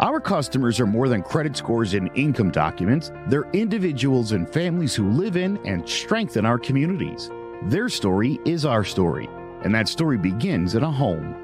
Our customers are more than credit scores and income documents, they're individuals and families who live in and strengthen our communities. Their story is our story, and that story begins in a home.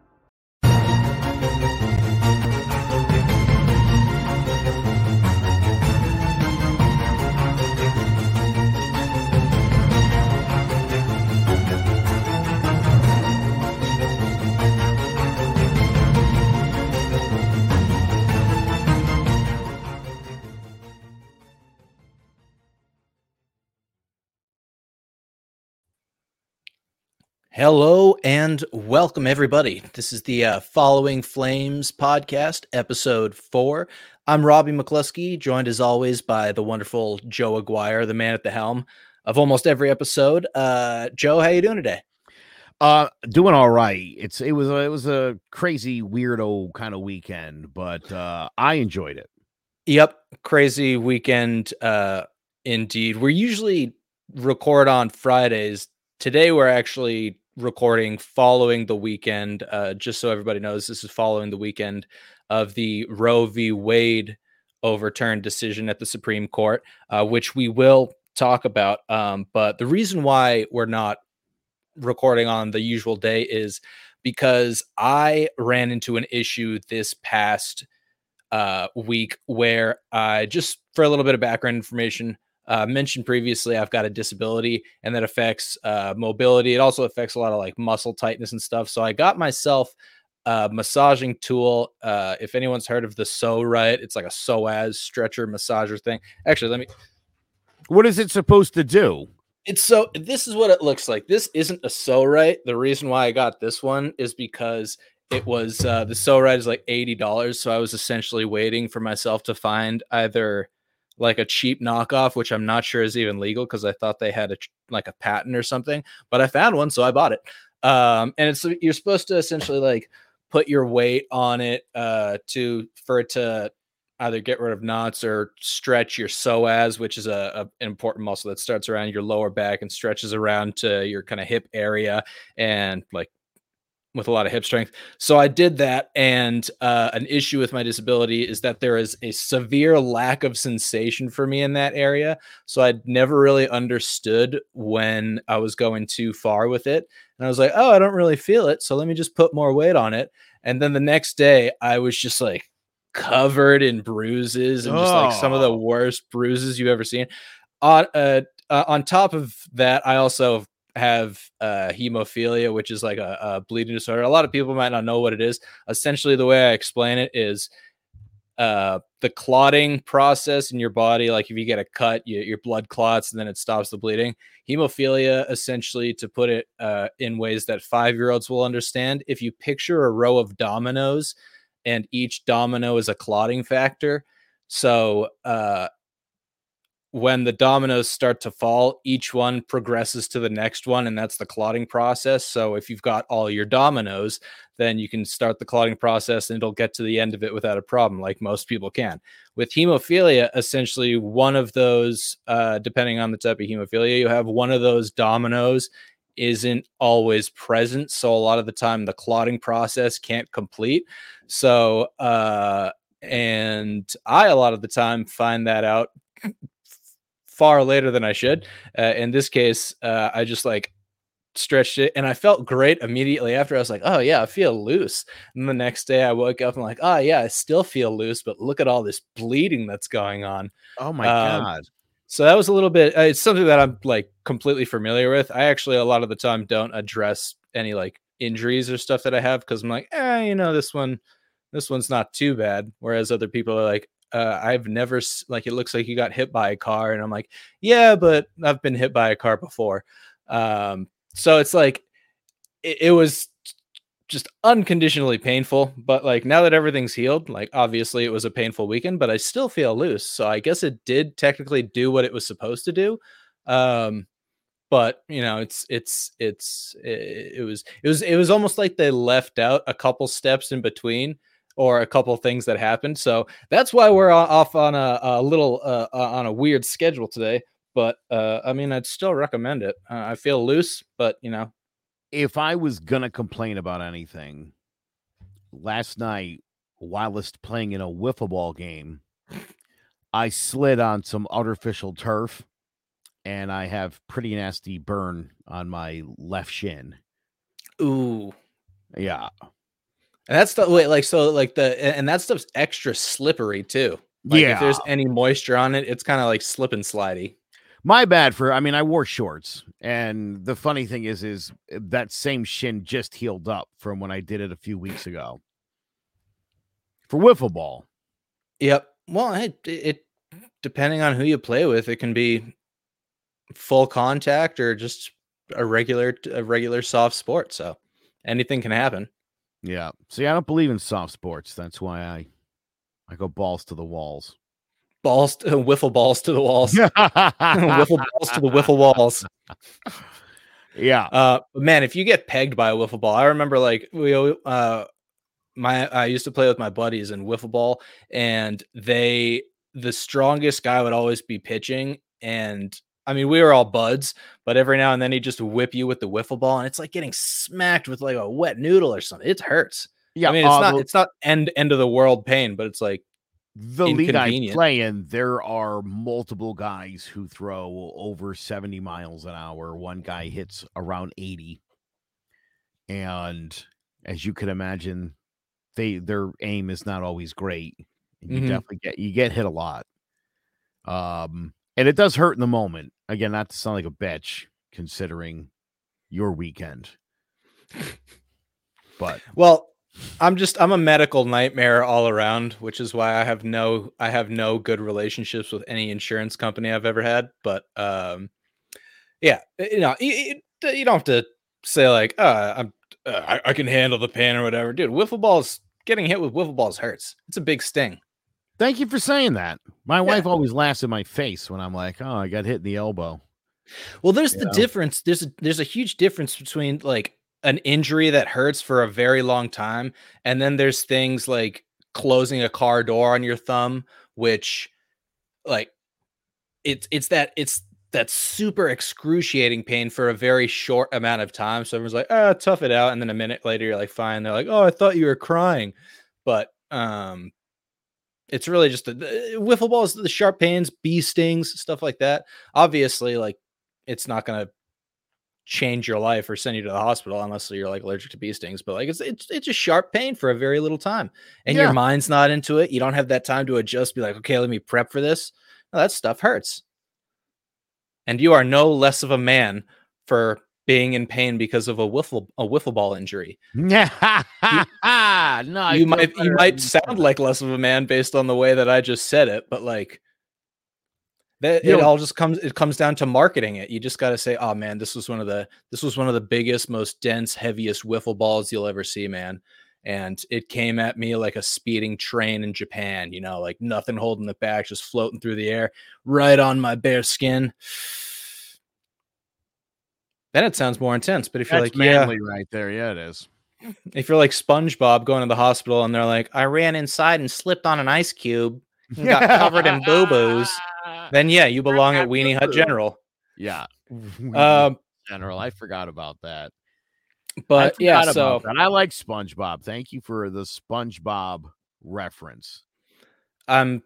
Hello and welcome, everybody. This is the uh, Following Flames podcast, episode four. I'm Robbie McCluskey, joined as always by the wonderful Joe Aguirre, the man at the helm of almost every episode. Uh, Joe, how you doing today? Uh, doing all right. It's it was a, it was a crazy weirdo kind of weekend, but uh, I enjoyed it. Yep, crazy weekend. Uh, indeed. We're usually record on Fridays. Today we're actually recording following the weekend. Uh, just so everybody knows, this is following the weekend of the Roe v. Wade overturned decision at the Supreme Court, uh, which we will talk about. Um, but the reason why we're not recording on the usual day is because I ran into an issue this past uh, week where I just for a little bit of background information uh, mentioned previously, I've got a disability and that affects uh, mobility. It also affects a lot of like muscle tightness and stuff. So I got myself a massaging tool. Uh, if anyone's heard of the Pso-Rite, it's like a psoas stretcher massager thing. Actually, let me. What is it supposed to do? It's so. This is what it looks like. This isn't a Pso-Rite. The reason why I got this one is because it was uh, the Pso-Rite is like eighty dollars. So I was essentially waiting for myself to find either like a cheap knockoff, which I'm not sure is even legal because I thought they had a like a patent or something. But I found one, so I bought it. Um, and it's you're supposed to essentially like put your weight on it uh, to for it to either get rid of knots or stretch your psoas, which is a, a, an important muscle that starts around your lower back and stretches around to your kind of hip area and like with a lot of hip strength. So I did that. And uh, an issue with my disability is that there is a severe lack of sensation for me in that area. So I'd never really understood when I was going too far with it. And I was like, oh, I don't really feel it. So let me just put more weight on it. And then the next day, I was just like covered in bruises and just like some of the Oh. worst bruises you've ever seen. On, uh, uh, on top of that, I also have uh, hemophilia, which is like a, a bleeding disorder. A lot of people might not know what it is. Essentially, the way I explain it is uh, the clotting process in your body. Like if you get a cut, you, your blood clots and then it stops the bleeding. Hemophilia, essentially, to put it uh, in ways that five year olds will understand, if you picture a row of dominoes and each domino is a clotting factor. So, uh, when the dominoes start to fall, each one progresses to the next one, and that's the clotting process. So if you've got all your dominoes, then you can start the clotting process and it'll get to the end of it without a problem, like most people can. With hemophilia, essentially one of those, uh, depending on the type of hemophilia, you have one of those dominoes isn't always present. So a lot of the time the clotting process can't complete. So uh and I a lot of the time find that out far later than I should. Uh, in this case, uh, I just like stretched it and I felt great immediately after. I was like, oh, yeah, I feel loose. And the next day I woke up and like, oh, yeah, I still feel loose, but look at all this bleeding that's going on. Oh, my Um, God. So that was a little bit, uh, it's something that I'm like completely familiar with. I actually, a lot of the time, don't address any like injuries or stuff that I have because I'm like, eh, you know, this one, this one's not too bad. Whereas other people are like, uh, I've never like it looks like you got hit by a car, and I'm like, yeah, but I've been hit by a car before. Um, so it's like it, it was just unconditionally painful. But like now that everything's healed, like obviously it was a painful weekend, but I still feel loose. So I guess it did technically do what it was supposed to do. Um, but you know, it's it's it's it, it was it was it was almost like they left out a couple steps in between or a couple things that happened. So that's why we're off on a, a little uh, uh, on a weird schedule today. But uh, I mean, I'd still recommend it. Uh, I feel loose, but you know, If I was going to complain about anything, last night, whilst playing in a wiffle ball game, I slid on some artificial turf and I have pretty nasty burn on my left shin. ooh, Yeah. And that's the wait, like so, like the and that stuff's extra slippery too. Like yeah. if there's any moisture on it, it's kind of like slip and slidey. My bad for I mean I wore shorts and the funny thing is is uh, that same shin just healed up from when I did it a few weeks ago. For wiffle ball. Yep. Well, it, it depending on who you play with, it can be full contact or just a regular a regular soft sport. So anything can happen. Yeah. See, I don't believe in soft sports. That's why I I go balls to the walls. Balls, to, wiffle balls to the walls. wiffle balls to the wiffle walls. Yeah. Uh, man, if you get pegged by a wiffle ball, I remember like we uh my I used to play with my buddies in wiffle ball, and they the strongest guy would always be pitching, and I mean we were all buds, but every now and then he just whip you with the wiffle ball, and it's like getting smacked with like a wet noodle or something. It hurts. Yeah. I mean it's uh, not it's not end end of the world pain, but it's like the league I inconvenient. play in, there are multiple guys who throw over 70 miles an hour. One guy hits around 80. And as you can imagine, they their aim is not always great. You Mhm. definitely get you get hit a lot. Um and it does hurt in the moment. Again, not to sound like a bitch considering your weekend. But Well, I'm just I'm a medical nightmare all around, which is why I have no I have no good relationships with any insurance company I've ever had. But um, yeah, you know, you, you, don't have to say like, uh, I'm uh, I, I can handle the pain or whatever, dude. Wiffle balls getting hit with wiffle balls hurts. It's a big sting. Thank you for saying that. My wife always laughs in my face when I'm like, "Oh, I got hit in the elbow." Well, there's the Yeah. difference. There's a, there's a huge difference between like an injury that hurts for a very long time, and then there's things like closing a car door on your thumb, which like it's it's that it's that super excruciating pain for a very short amount of time. So everyone's like, "Ah, tough it out," and then a minute later, you're like, "Fine." They're like, "Oh, I thought you were crying," but um. It's really just the, the wiffle balls, the sharp pains, bee stings, stuff like that. Obviously, like it's not going to change your life or send you to the hospital unless you're like allergic to bee stings. But like it's it's it's a sharp pain for a very little time, and Yeah. your mind's not into it. You don't have that time to adjust. Be like, okay, let me prep for this. No, that stuff hurts, and you are no less of a man for being in pain because of a wiffle a wiffle ball injury. Yeah, no, you might you might sound like less of a man based on the way that I just said it, but like that You it know- all just comes it comes down to marketing it. You just got to say, "Oh man, this was one of the this was one of the biggest, most dense, heaviest wiffle balls you'll ever see, man." and it came at me like a speeding train in Japan, you know, like nothing holding it back, just floating through the air, right on my bare skin. Then it sounds more intense. But if you're That's like, yeah, right there. Yeah, it is. if you're like SpongeBob going to the hospital and they're like, I ran inside and slipped on an ice cube and got covered in boo boos, then yeah, you belong at Weenie Hut General. Yeah. Um, General, I forgot about that. but I yeah, so about that. I like SpongeBob. Thank you for the SpongeBob reference. I'm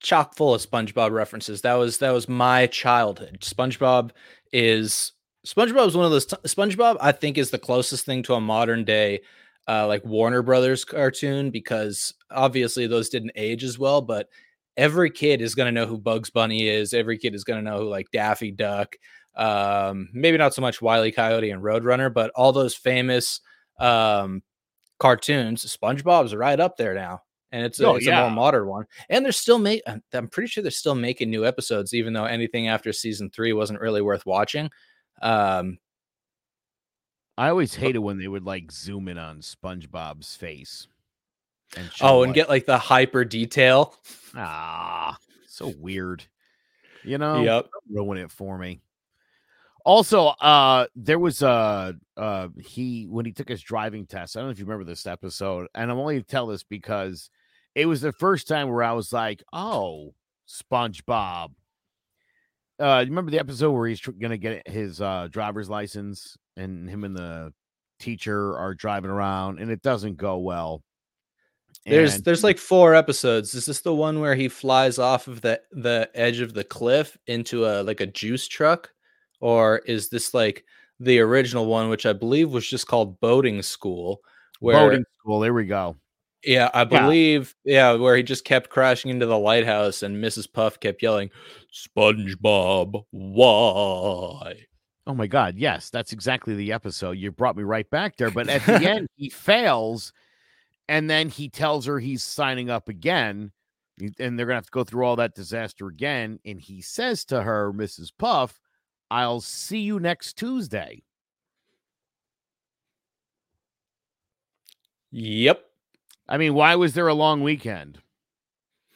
chock full of SpongeBob references. That was that was my childhood. SpongeBob is SpongeBob is one of those t- SpongeBob I think is the closest thing to a modern day uh like Warner Brothers cartoon because obviously those didn't age as well, but every kid is going to know who Bugs Bunny is. Every kid is going to know who like Daffy Duck, um maybe not so much Wile E. Coyote and Roadrunner, but all those famous um cartoons, SpongeBob's right up there now. And it's, a, Oh, it's a more modern one. And they're still make I'm I'm pretty sure they're still making new episodes, even though anything after season three wasn't really worth watching. Um, I always hated when they would like zoom in on SpongeBob's face. And oh, and like, get like the hyper detail. ah, so weird. You know, Yep. ruin it for me. Also, uh, there was uh uh he when he took his driving test. I don't know if you remember this episode, and I'm only tell this because it was the first time where I was like, "Oh, SpongeBob." Uh, you remember the episode where he's tr- gonna get his uh driver's license, and him and the teacher are driving around, and it doesn't go well. There's there's like four episodes. Is this the one where he flies off of the the edge of the cliff into a like a juice truck, or is this like the original one, which I believe was just called boating school? Where boating school. There we go. Yeah, I believe yeah, where he just kept crashing into the lighthouse, and Mrs. Puff kept yelling, "SpongeBob, why?" Oh my God. Yes, that's exactly the episode. You brought me right back there. But at the end, he fails. And then he tells her he's signing up again. And they're going to have to go through all that disaster again. And he says to her, Mrs. Puff, I'll see you next Tuesday. Yep. I mean, why was there a long weekend?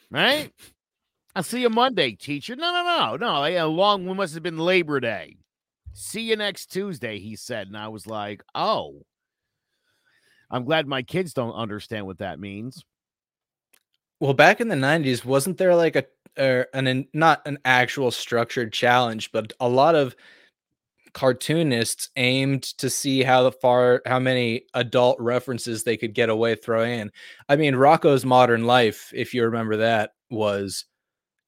Right? I'll see you Monday, teacher. No, no, no, no. A long one must have been Labor Day. See you next Tuesday, he said. And I was like, oh. I'm glad my kids don't understand what that means. Well, back in the '90s, wasn't there like a er, an an not an actual structured challenge, but a lot of cartoonists aimed to see how far how many adult references they could get away throwing in. I mean, Rocko's Modern Life, if you remember that, was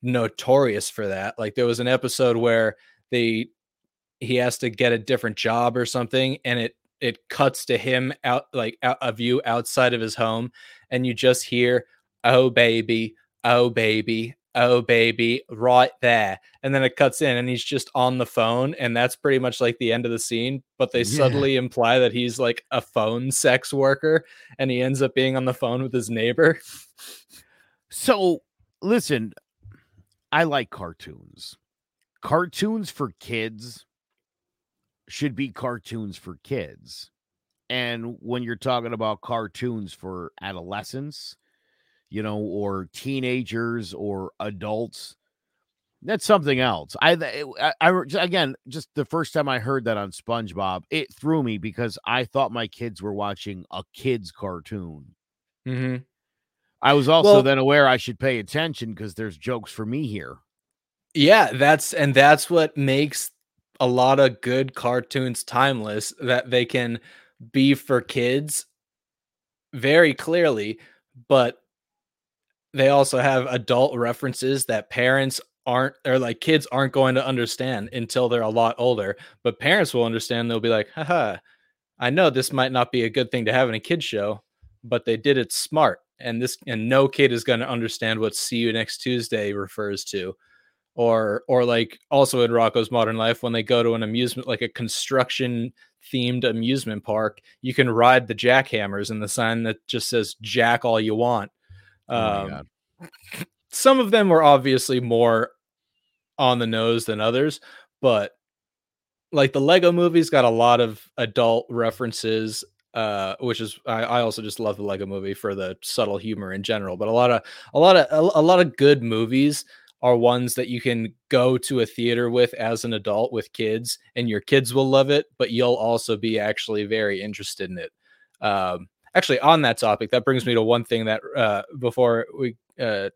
notorious for that. Like there was an episode where they he has to get a different job or something, and it it cuts to him out like out, a view outside of his home, and you just hear oh baby, oh baby, oh baby, right there. And then it cuts in and he's just on the phone. And that's pretty much like the end of the scene. But they Yeah. subtly imply that he's like a phone sex worker and he ends up being on the phone with his neighbor. So, listen, I like cartoons. Cartoons for kids should be cartoons for kids. And when you're talking about cartoons for adolescents, you know, or teenagers or adults, that's something else. I, I, I again, just the first time I heard that on SpongeBob, it threw me because I thought my kids were watching a kids cartoon. Mm-hmm. I was also Well- then aware I should pay attention because there's jokes for me here. Yeah, that's and that's what makes a lot of good cartoons timeless that they can be for kids very clearly, but they also have adult references that parents aren't or like kids aren't going to understand until they're a lot older, but parents will understand. They'll be like, haha, I know this might not be a good thing to have in a kid show, but they did it smart. And this and no kid is going to understand what see you next Tuesday refers to or or like also in Rocko's Modern Life when they go to an amusement like a construction themed amusement park, you can ride the jackhammers and the sign that just says "Jack all you want." Oh Um, God. some of them were obviously more on the nose than others, but like the Lego movies got a lot of adult references. uh, which is I, I also just love the Lego Movie for the subtle humor in general. But a lot of a lot of a, a lot of good movies are ones that you can go to a theater with as an adult with kids, and your kids will love it, but you'll also be actually very interested in it. Um, actually, on that topic, that brings me to one thing that uh, before we uh,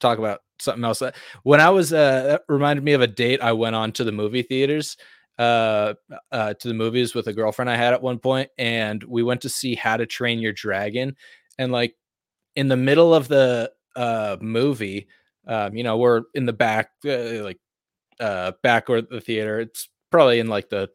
talk about something else, when I was uh, that reminded me of a date I went on to the movie theaters. Uh, uh, to the movies with a girlfriend I had at one point, and we went to see How to Train Your Dragon. And like in the middle of the uh movie, um, you know, we're in the back, uh, like uh, back or the theater. It's probably in like the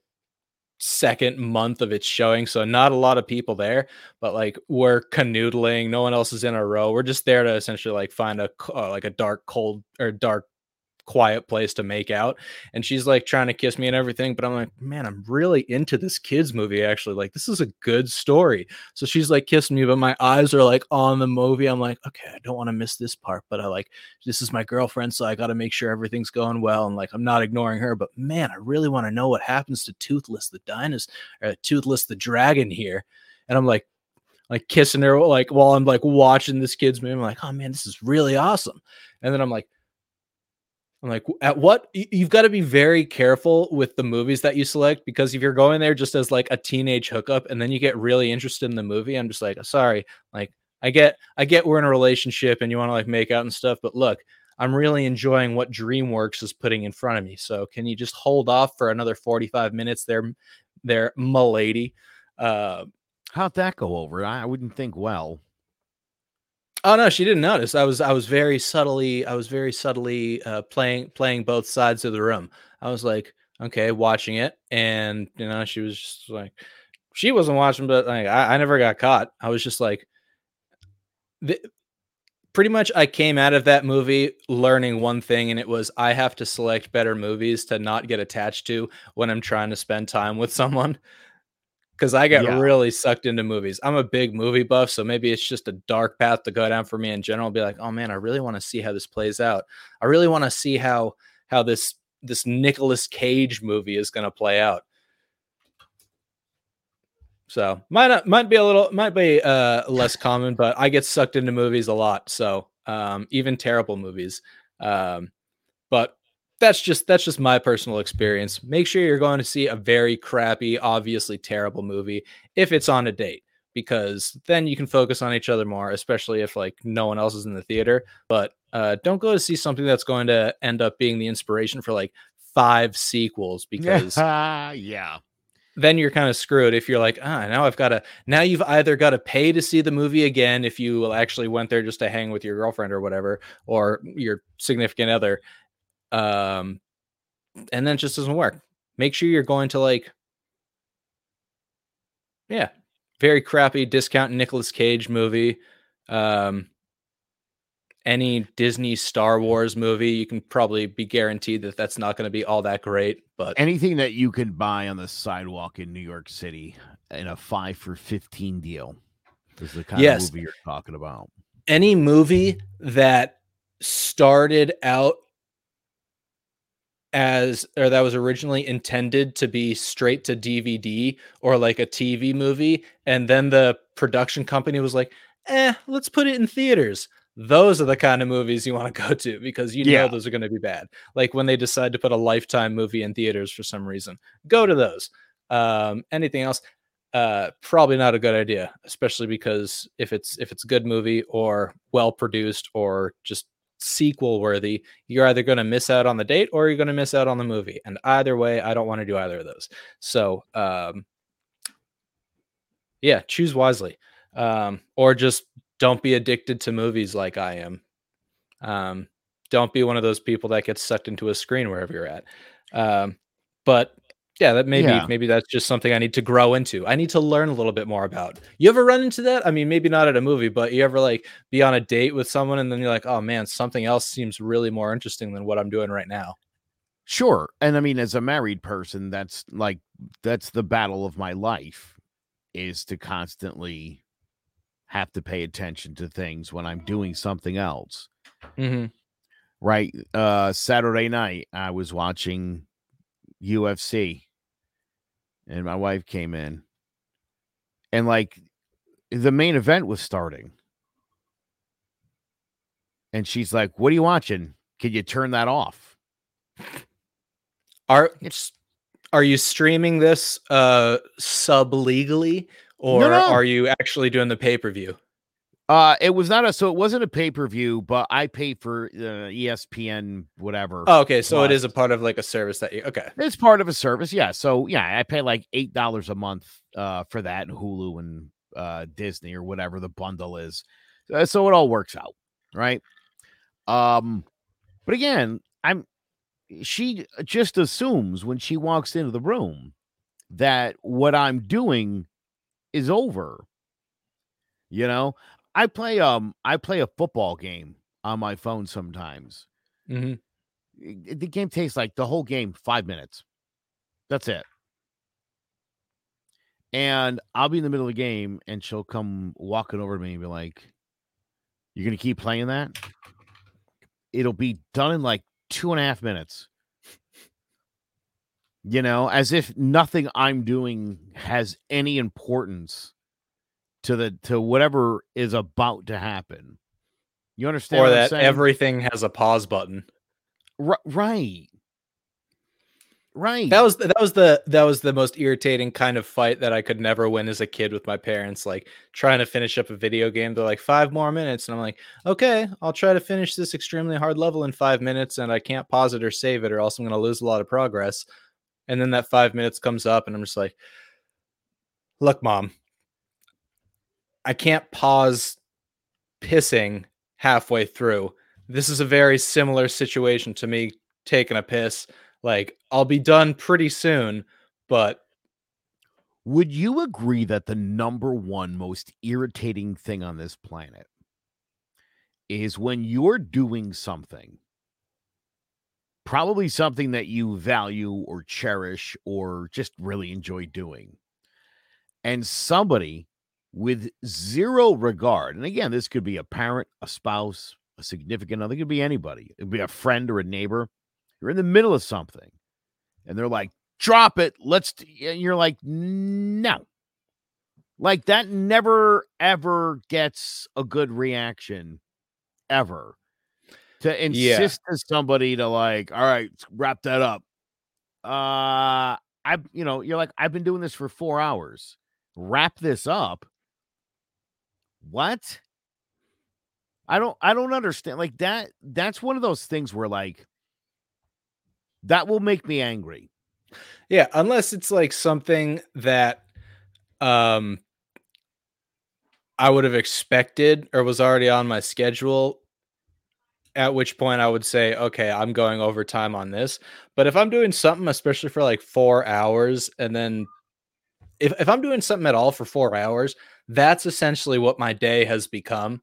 second month of its showing, so not a lot of people there. But like we're canoodling, no one else is in a row. We're just there to essentially like find a uh, like a dark, cold or dark quiet place to make out and she's like trying to kiss me and everything but i'm like man i'm really into this kids movie actually like this is a good story. So she's like kissing me but my eyes are like on the movie. I'm like okay i don't want to miss this part but i like this is my girlfriend so i got to make sure everything's going well and like i'm not ignoring her but man i really want to know what happens to toothless the dinosaur or toothless the dragon here. And i'm like like kissing her like while i'm like watching this kids movie i'm like oh man this is really awesome. And then i'm like I'm like, at what you've got to be very careful with the movies that you select because if you're going there just as like a teenage hookup and then you get really interested in the movie, I'm just like, sorry, like I get, I get we're in a relationship and you want to like make out and stuff, but look, I'm really enjoying what DreamWorks is putting in front of me. So can you just hold off for another 45 minutes there, there, milady? Uh, How'd that go over? I wouldn't think well. Oh no, she didn't notice. I was I was very subtly I was very subtly uh, playing playing both sides of the room. I was like, okay, watching it, and you know, she was just like, she wasn't watching, but like I, I never got caught. I was just like, the, pretty much. I came out of that movie learning one thing, and it was I have to select better movies to not get attached to when I'm trying to spend time with someone because I get yeah. really sucked into movies. I'm a big movie buff, so maybe it's just a dark path to go down for me in general. Be like, oh man, I really want to see how this plays out. I really want to see how how this this Nicolas Cage movie is going to play out. So might not, might be a little might be uh, less common, but I get sucked into movies a lot. So um, even terrible movies. Um, but that's just that's just my personal experience. Make sure you're going to see a very crappy, obviously terrible movie if it's on a date because then you can focus on each other more, especially if like no one else is in the theater. But uh, don't go to see something that's going to end up being the inspiration for like five sequels because yeah, then you're kind of screwed if you're like, ah, now I've got to now you've either got to pay to see the movie again if you actually went there just to hang with your girlfriend or whatever or your significant other um, and then it just doesn't work. Make sure you're going to like, yeah, very crappy discount Nicolas Cage movie. Um, any Disney Star Wars movie, you can probably be guaranteed that that's not going to be all that great. But anything that you can buy on the sidewalk in New York City in a five for 15 deal is the kind yes. of movie you're talking about. Any movie that started out as or that was originally intended to be straight to DVD or like a TV movie and then the production company was like, "Eh, let's put it in theaters." Those are the kind of movies you want to go to because you yeah. know those are going to be bad. Like when they decide to put a lifetime movie in theaters for some reason. Go to those. Um anything else uh probably not a good idea, especially because if it's if it's a good movie or well produced or just sequel worthy, you're either going to miss out on the date or you're going to miss out on the movie. And either way, I don't want to do either of those. So, um, yeah, choose wisely. Um, or just don't be addicted to movies like I am. Um, don't be one of those people that gets sucked into a screen wherever you're at. Um, but yeah that maybe yeah. maybe that's just something i need to grow into. I need to learn a little bit more about. You ever run into that? I mean maybe not at a movie but you ever like be on a date with someone and then you're like oh man something else seems really more interesting than what i'm doing right now. Sure and i mean as a married person that's like that's the battle of my life is to constantly have to pay attention to things when i'm doing something else. Mm-hmm. right uh saturday night i was watching UFC and my wife came in and like the main event was starting. And she's like, What are you watching? Can you turn that off? Are are you streaming this uh sub legally or No, no. are you actually doing the pay-per-view? Uh it was not a so it wasn't a pay-per-view, but I paid for uh, ESPN whatever. Oh, okay, so it is a part of like a service that you okay. It's part of a service, yeah. So yeah, I pay like eight dollars a month uh for that and Hulu and uh Disney or whatever the bundle is. Uh, so it all works out, right? Um, but again, I'm she just assumes when she walks into the room that what I'm doing is over. You know, I play um I play a football game on my phone sometimes. Mhm. I- The game takes like the whole game five minutes. That's it. And I'll be in the middle of the game and she'll come walking over to me and be like, You're gonna keep playing that? It'll be done in like two and a half minutes. You know, as if nothing I'm doing has any importance to the to whatever is about to happen. You understand? Or what I'm that everything has a pause button. Ri- right. Right. That was that was the that was the most irritating kind of fight that I could never win as a kid with my parents. Like trying to finish up a video game, they're like five more minutes, and I'm like, okay, I'll try to finish this extremely hard level in five minutes, and I can't pause it or save it, or else I'm going to lose a lot of progress. And then that five minutes comes up, and I'm just like, look, mom, I can't pause pissing halfway through. This is a very similar situation to me taking a piss. Like I'll be done pretty soon, but Would you agree that the number one most irritating thing on this planet is when you're doing something, probably something that you value or cherish or just really enjoy doing, and somebody with zero regard, and again, this could be a parent, a spouse, a significant other, it could be anybody, it could be a friend or a neighbor. You're in the middle of something, and they're like, drop it. Let's, t-" and you're like, no. Like that never ever gets a good reaction ever. To insist to somebody to like, all right, wrap that up. Uh I you know, you're like, I've been doing this for four hours. Wrap this up. What? I don't I don't understand. Like that, that's one of those things where like that will make me angry. yeah, unless it's like something that um I would have expected or was already on my schedule at which point I would say, okay, I'm going overtime on this. But if I'm doing something, especially for like four hours, and then if, if I'm doing something at all for four hours, that's essentially what my day has become.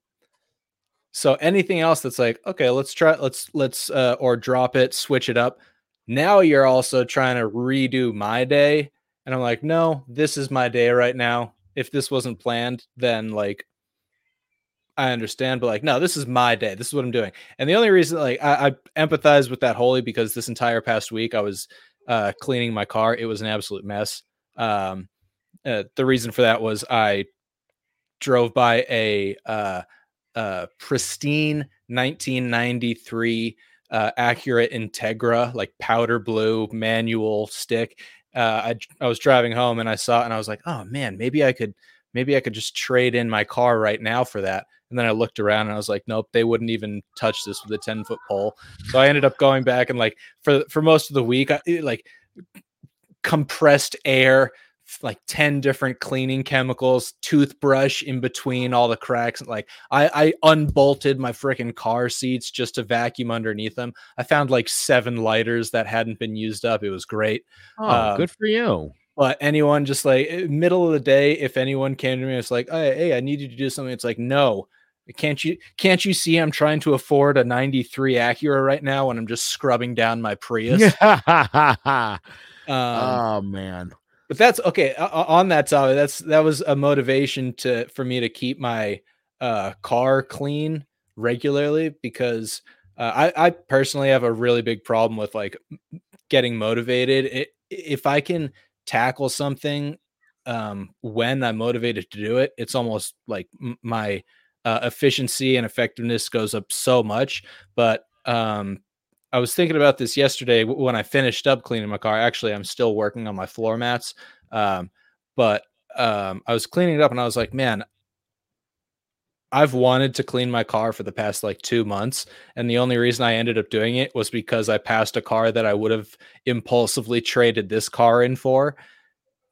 So anything else that's like, okay, let's try, let's, let's, uh, or drop it, switch it up. Now you're also trying to redo my day. And I'm like, no, this is my day right now. If this wasn't planned, then like, I understand, but like, no, this is my day. This is what I'm doing. And the only reason, like, I, I empathize with that wholly because this entire past week I was uh, cleaning my car. It was an absolute mess. Um, uh, the reason for that was I drove by a uh, uh, pristine 1993 uh, Acura Integra, like powder blue manual stick. Uh, I, I was driving home and I saw it and I was like, oh man, maybe I could maybe I could just trade in my car right now for that. And then I looked around and I was like, nope, they wouldn't even touch this with a 10 foot pole. So I ended up going back and like for for most of the week, I, like compressed air, like 10 different cleaning chemicals, toothbrush in between all the cracks. Like I, I unbolted my freaking car seats just to vacuum underneath them. I found like seven lighters that hadn't been used up. It was great. Oh, Um, good for you. But anyone just like eh, middle of the day, if anyone came to me, it's like, hey, hey, I need you to do something. It's like, no, can't you can't you see I'm trying to afford a 93 Acura right now when I'm just scrubbing down my Prius? Um, oh man. But that's okay. On that topic, that's that was a motivation to for me to keep my uh, car clean regularly because uh, I, I personally have a really big problem with like getting motivated. It, if I can tackle something um, when I'm motivated to do it, it's almost like my uh, efficiency and effectiveness goes up so much. But um, I was thinking about this yesterday when I finished up cleaning my car. Actually, I'm still working on my floor mats, um, but um, I was cleaning it up and I was like, man, I've wanted to clean my car for the past like two months. And the only reason I ended up doing it was because I passed a car that I would have impulsively traded this car in for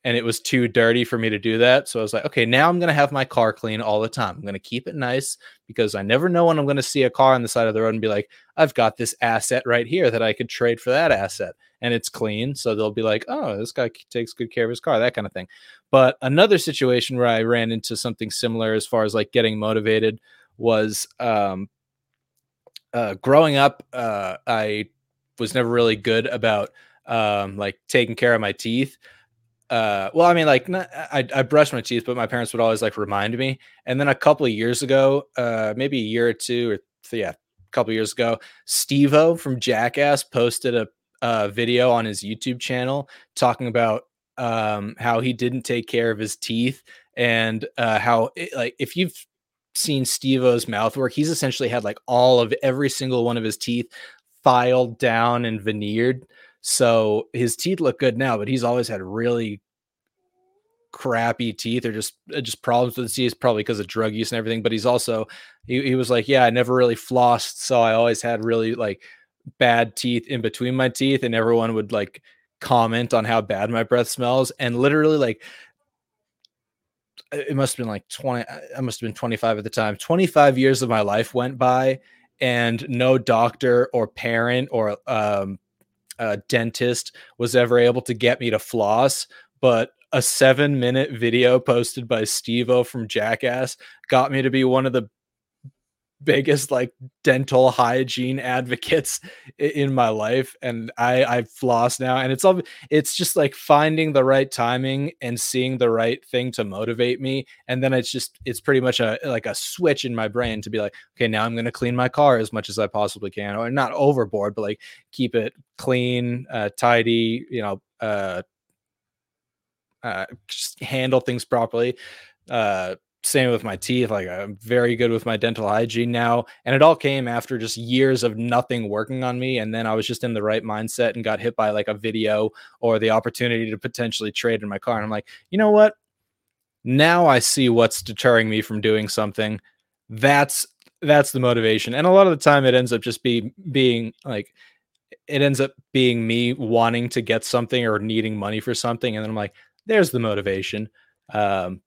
and it was too dirty for me to do that. So I was like, okay, now I'm going to have my car clean all the time. I'm going to keep it nice because I never know when I'm going to see a car on the side of the road and be like, I've got this asset right here that I could trade for that asset. And it's clean. So they'll be like, oh, this guy takes good care of his car, that kind of thing. But another situation where I ran into something similar as far as like getting motivated was um, uh, growing up, uh, I was never really good about um, like taking care of my teeth uh, well, I mean, like, not, I, I brush my teeth, but my parents would always like remind me. And then a couple of years ago, uh, maybe a year or two, or th- yeah, a couple years ago, Steve-O from Jackass posted a, a, video on his YouTube channel talking about um, how he didn't take care of his teeth and uh, how, it, like, if you've seen Steve-O's mouth work, he's essentially had like all of every single one of his teeth filed down and veneered. So his teeth look good now, but he's always had really crappy teeth or just uh, just problems with his teeth, probably because of drug use and everything. But he's also he, he was like, yeah, I never really flossed, so I always had really like bad teeth in between my teeth, and everyone would like comment on how bad my breath smells, and literally like it must have been like 20 i must have been 25 at the time 25 years of my life went by and no doctor or parent or um, uh, dentist was ever able to get me to floss, but a seven minute video posted by Steve-O from Jackass got me to be one of the biggest like dental hygiene advocates in my life and i i floss now and it's all it's just like finding the right timing and seeing the right thing to motivate me and then it's just it's pretty much a like a switch in my brain to be like okay now i'm going to clean my car as much as i possibly can or not overboard but like keep it clean uh tidy you know uh uh, just handle things properly. Uh, same with my teeth. Like I'm very good with my dental hygiene now. And it all came after just years of nothing working on me. And then I was just in the right mindset and got hit by like a video or the opportunity to potentially trade in my car. And I'm like, you know what? Now I see what's deterring me from doing something. That's that's the motivation. And a lot of the time it ends up just be being like it ends up being me wanting to get something or needing money for something. And then I'm like, there's the motivation. Um,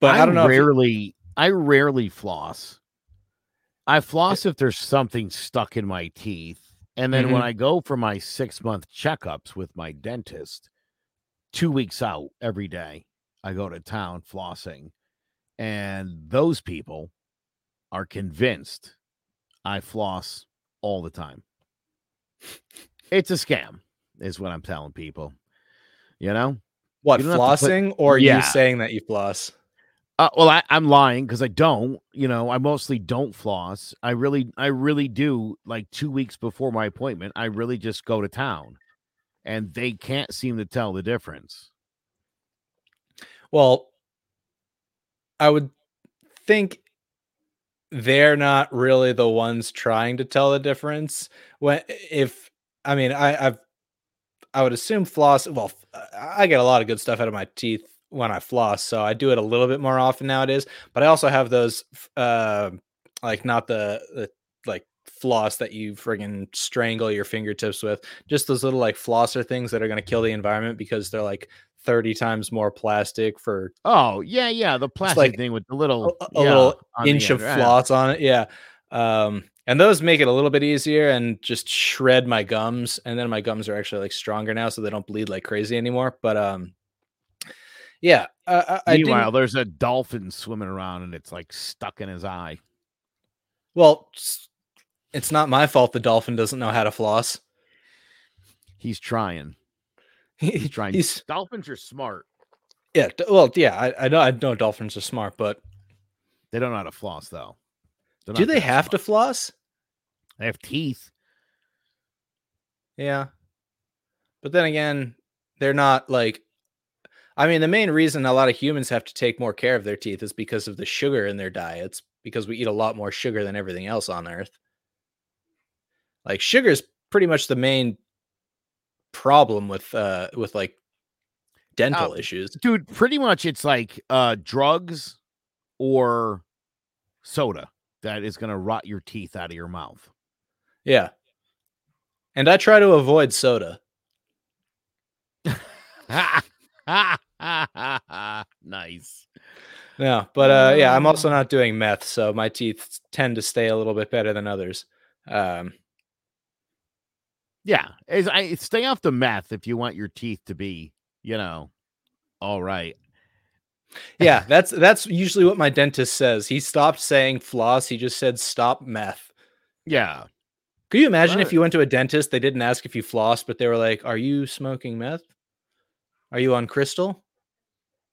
but I, I don't know. Rarely, I rarely floss. I floss if there's something stuck in my teeth. And then mm-hmm. when I go for my six month checkups with my dentist, two weeks out every day, I go to town flossing. And those people are convinced I floss all the time. It's a scam, is what I'm telling people. You know what you flossing, put, or yeah. you saying that you floss? Uh, well, I, I'm lying because I don't. You know, I mostly don't floss. I really, I really do. Like two weeks before my appointment, I really just go to town, and they can't seem to tell the difference. Well, I would think they're not really the ones trying to tell the difference. When if I mean, I, I've I would assume floss. Well, I get a lot of good stuff out of my teeth when I floss, so I do it a little bit more often nowadays. But I also have those, uh, like not the, the like floss that you friggin' strangle your fingertips with. Just those little like flosser things that are going to kill the environment because they're like 30 times more plastic for oh yeah yeah the plastic like thing with the little a, a yeah, little inch of floss on it yeah um and those make it a little bit easier and just shred my gums and then my gums are actually like stronger now so they don't bleed like crazy anymore but um yeah uh, meanwhile there's a dolphin swimming around and it's like stuck in his eye. Well it's not my fault the dolphin doesn't know how to floss. He's trying. He's trying. he's, dolphins are smart. Yeah well yeah I, I know i know dolphins are smart but they don't know how to floss though. Do they have smart. to floss? They have teeth. Yeah. But then again, they're not like I mean, the main reason a lot of humans have to take more care of their teeth is because of the sugar in their diets, because we eat a lot more sugar than everything else on earth. Like sugar is pretty much the main problem with uh with like dental Uh, issues. Dude, pretty much it's like uh drugs or soda that is going to rot your teeth out of your mouth. Yeah. And I try to avoid soda. nice. Yeah, but uh yeah, I'm also not doing meth, so my teeth tend to stay a little bit better than others. Um Yeah, is I stay off the meth if you want your teeth to be, you know, all right. yeah, that's that's usually what my dentist says. He stopped saying floss, he just said stop meth. Yeah. Could you imagine if you went to a dentist, they didn't ask if you floss, but they were like, "Are you smoking meth? Are you on crystal?"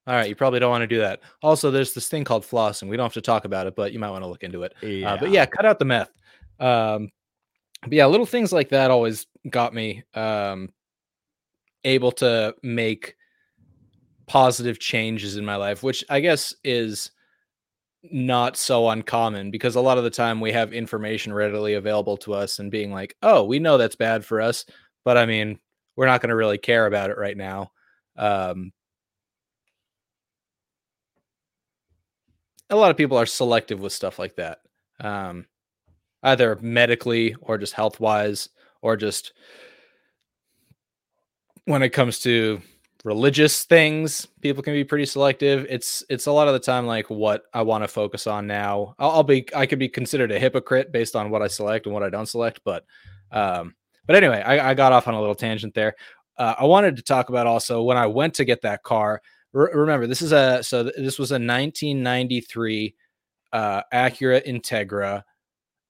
All right, you probably don't want to do that. Also, there's this thing called flossing. We don't have to talk about it, but you might want to look into it. Yeah. Uh, but yeah, cut out the meth. Um, but yeah, little things like that always got me um, able to make positive changes in my life, which I guess is not so uncommon because a lot of the time we have information readily available to us and being like, oh, we know that's bad for us, but I mean, we're not going to really care about it right now. Um, a lot of people are selective with stuff like that, um, either medically or just health wise, or just when it comes to religious things people can be pretty selective. It's it's a lot of the time like what i want to focus on now. I'll, I'll be i could be considered a hypocrite based on what i select and what i don't select but um but anyway i, I got off on a little tangent there. Uh, i wanted to talk about also when i went to get that car re- remember this is a so th- this was a 1993 uh acura integra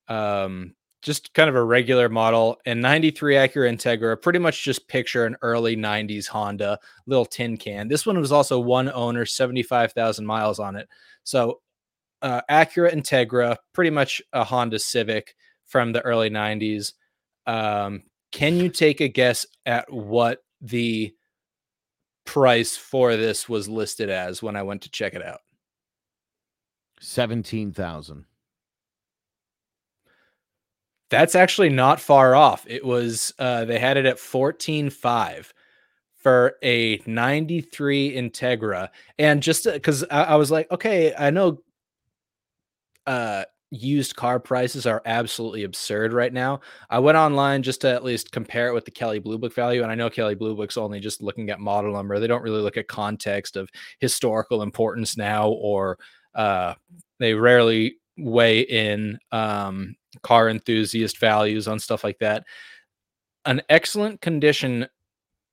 um just kind of a regular model and 93 Acura Integra, pretty much just picture an early 90s Honda little tin can. This one was also one owner, 75,000 miles on it. So uh, Acura Integra, pretty much a Honda Civic from the early 90s. Um, can you take a guess at what the price for this was listed as when I went to check it out? 17,000. That's actually not far off. It was uh they had it at 14.5 for a 93 Integra. And just because I, I was like, okay, I know uh used car prices are absolutely absurd right now. I went online just to at least compare it with the Kelley Blue Book value. And I know Kelley Blue Book's only just looking at model number. They don't really look at context of historical importance now, or uh they rarely weigh in um car enthusiast values on stuff like that. An excellent condition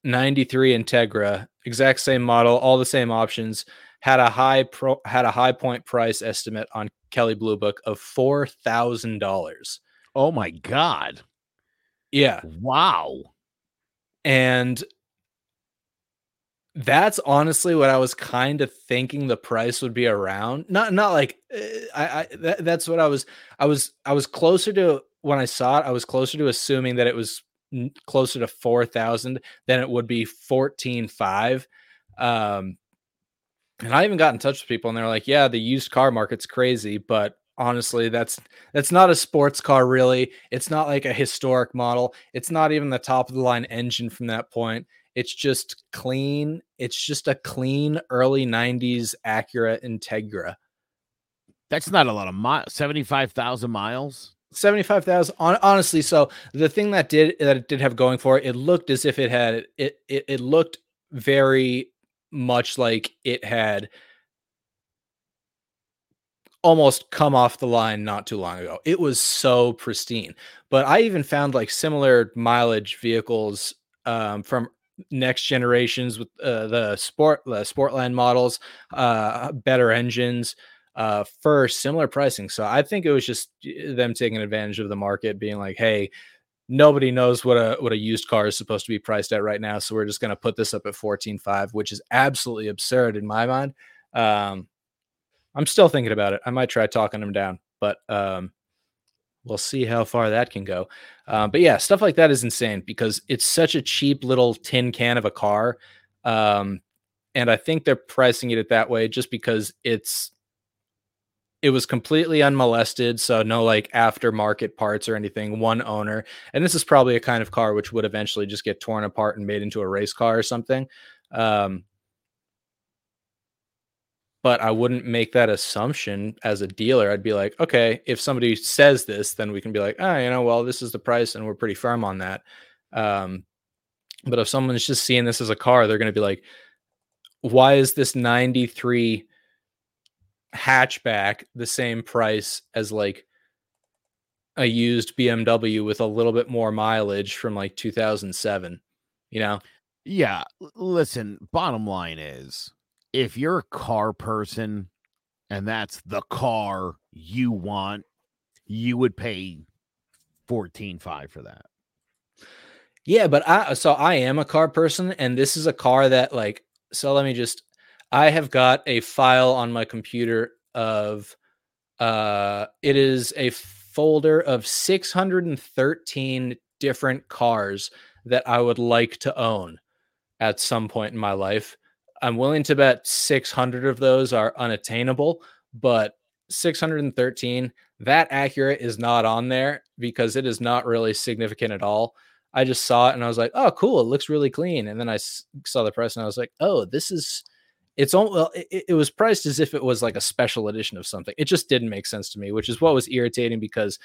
93 Integra, exact same model, all the same options, had a high pro had a high point price estimate on Kelley Blue Book of four thousand dollars. Oh my God. Yeah. Wow. And that's honestly what I was kind of thinking the price would be around. Not not like uh, I, I that, that's what I was I was I was closer to when I saw it. I was closer to assuming that it was closer to four thousand than it would be fourteen five. Um, and I even got in touch with people, and they're like, "Yeah, the used car market's crazy, but honestly, that's that's not a sports car, really. It's not like a historic model. It's not even the top of the line engine from that point. It's just clean. It's just a clean early '90s Acura Integra. That's not a lot of miles. 75,000 miles. 75,000 on, honestly so the thing that did that it did have going for it it looked as if it had it it, it looked very much like it had almost come off the line not too long ago it was so pristine but i even found like similar mileage vehicles um, from next generations with uh, the sport the sportland models uh better engines uh, for similar pricing. So I think it was just uh, them taking advantage of the market, being like, "Hey, nobody knows what a what a used car is supposed to be priced at right now, so we're just going to put this up at fourteen five, which is absolutely absurd in my mind." Um, I'm still thinking about it. I might try talking them down, but um, we'll see how far that can go. Um, but yeah, stuff like that is insane because it's such a cheap little tin can of a car. Um, and I think they're pricing it that way just because it's it was completely unmolested, so no like aftermarket parts or anything. One owner, and this is probably a kind of car which would eventually just get torn apart and made into a race car or something. Um, but I wouldn't make that assumption as a dealer. I'd be like, okay, if somebody says this, then we can be like, oh, you know, well, this is the price, and we're pretty firm on that. Um, but if someone's just seeing this as a car, they're going to be like, why is this 93 hatchback the same price as like a used BMW with a little bit more mileage from like 2007? You know? Yeah. Listen, bottom line is if you're a car person and that's the car you want, you would pay 14.5 for that. Yeah, but I so I am a car person and this is a car that like so let me just I have got a file on my computer of uh it is a folder of 613 different cars that I would like to own at some point in my life. I'm willing to bet 600 of those are unattainable, but 613 that Acura is not on there because it is not really significant at all. I just saw it and I was like, "Oh, cool! It looks really clean." And then I saw the price and I was like, "Oh, this is." It's all well. It, it, was priced as if it was like a special edition of something. It just didn't make sense to me, which is what was irritating because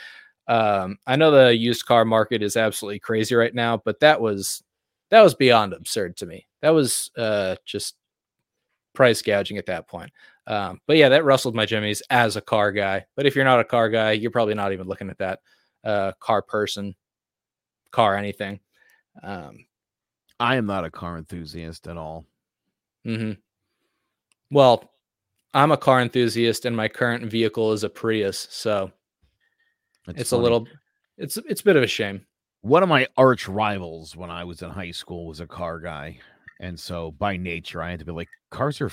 um, I know the used car market is absolutely crazy right now, but that was that was beyond absurd to me. That was uh, just price gouging at that point. Um, but yeah, that rustled my jimmies as a car guy. But if you're not a car guy, you're probably not even looking at that uh, car person car anything. Um, I am not a car enthusiast at all. Mm-hmm. Well, I'm a car enthusiast, and my current vehicle is a Prius, so That's it's funny. a little, it's it's a bit of a shame. One of my arch rivals when I was in high school was a car guy, and so by nature, I had to be like, cars are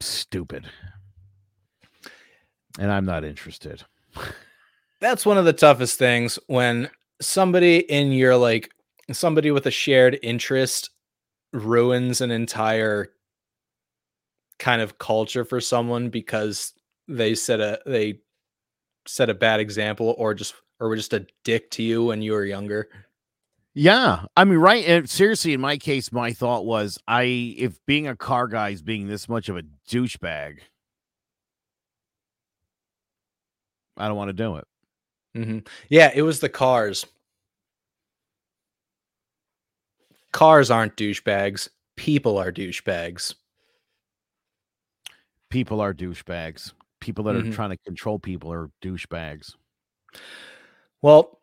stupid, and I'm not interested. That's one of the toughest things when somebody in your like somebody with a shared interest ruins an entire kind of culture for someone because they set a they set a bad example or just or were just a dick to you when you were younger. Yeah, I mean, right? And seriously, in my case, my thought was, I if being a car guy is being this much of a douchebag, I don't want to do it. Mm-hmm. Yeah, it was the cars. Cars aren't douchebags. People are douchebags. People are douchebags. People that mm-hmm. are trying to control people are douchebags. Well,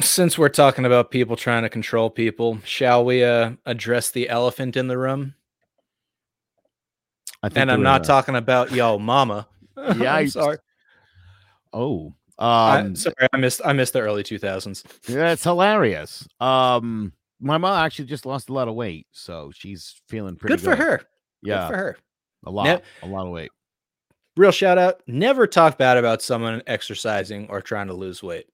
since we're talking about people trying to control people, shall we uh, address the elephant in the room? and I'm not uh, talking about yo mama. Yeah, I'm sorry. Oh, um, I, sorry, I missed I missed the early 2000s. Yeah, it's hilarious. Um, my mom actually just lost a lot of weight, so she's feeling pretty good, good. for her. Yeah, good for her. A lot, ne- a lot of weight. Real shout out: never talk bad about someone exercising or trying to lose weight.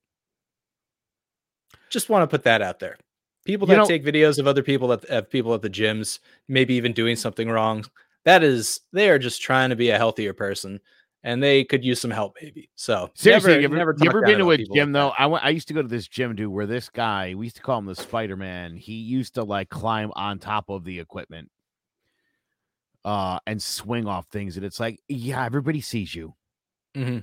Just want to put that out there. People that you know, take videos of other people that have people at the gyms, maybe even doing something wrong. That is, they are just trying to be a healthier person and they could use some help maybe. So seriously, never, you ever, never you ever been to a gym like though? I went. I used to go to this gym, dude, where this guy we used to call him the Spider Man. He used to like climb on top of the equipment, uh, and swing off things, and it's like, yeah, everybody sees you. Mm-hmm.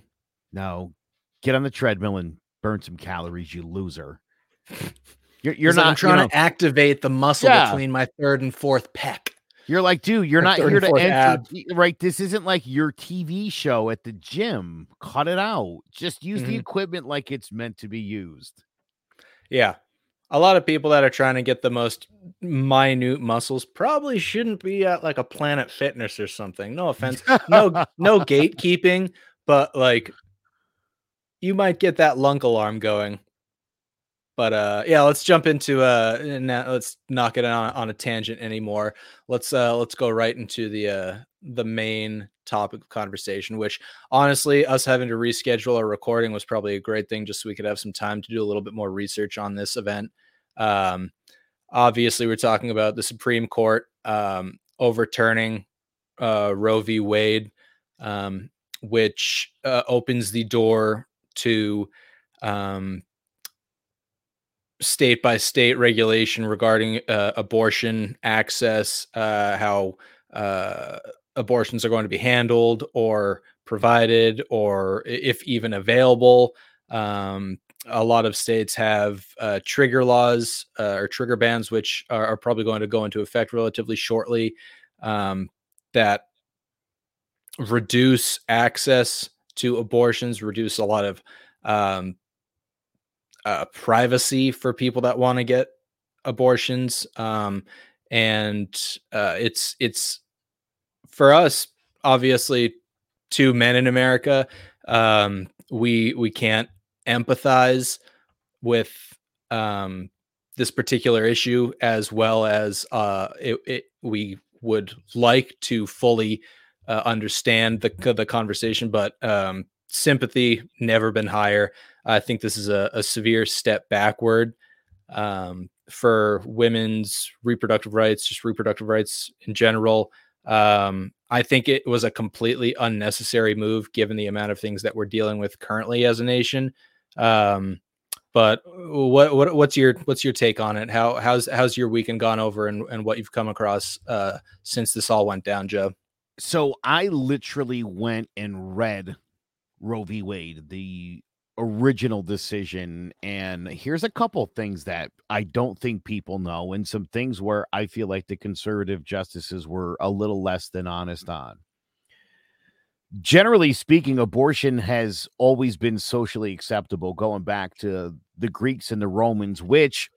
No, get on the treadmill and burn some calories, you loser. You're, you're not trying you know, to activate the muscle yeah. between my third and fourth pec. You're like, dude, you're not here to enter. Right. This isn't like your TV show at the gym. Cut it out. Just use mm-hmm. the equipment like it's meant to be used. Yeah. A lot of people that are trying to get the most minute muscles probably shouldn't be at like a Planet Fitness or something. No offense. No, no gatekeeping, but like you might get that lunk alarm going but uh yeah let's jump into uh now let's knock it on, on a tangent anymore let's uh let's go right into the uh the main topic of conversation which honestly us having to reschedule our recording was probably a great thing just so we could have some time to do a little bit more research on this event um obviously we're talking about the supreme court um overturning uh, Roe v. Wade, um, which uh, opens the door to um, state by state regulation regarding uh, abortion access, uh, how uh, abortions are going to be handled or provided, or if even available. Um, a lot of states have uh, trigger laws uh, or trigger bans, which are, are, probably going to go into effect relatively shortly, um, that reduce access to abortions, reduce a lot of um, uh, privacy for people that want to get abortions. Um, and uh, it's it's for us, obviously, two men in America. Um, we we can't empathize with um, this particular issue as well as uh, it, it, we would like to fully uh, understand the the conversation, but um, sympathy never been higher. I think this is a, a severe step backward um, for women's reproductive rights, just reproductive rights in general. Um, I think it was a completely unnecessary move given the amount of things that we're dealing with currently as a nation. Um, but what, what what's your what's your take on it? How how's how's your weekend gone over and, and what you've come across uh, since this all went down, Joe? So I literally went and read Roe v. Wade, the original decision. And here's a couple things that I don't think people know, and some things where I feel like the conservative justices were a little less than honest on. Generally speaking, abortion has always been socially acceptable, going back to the Greeks and the Romans, which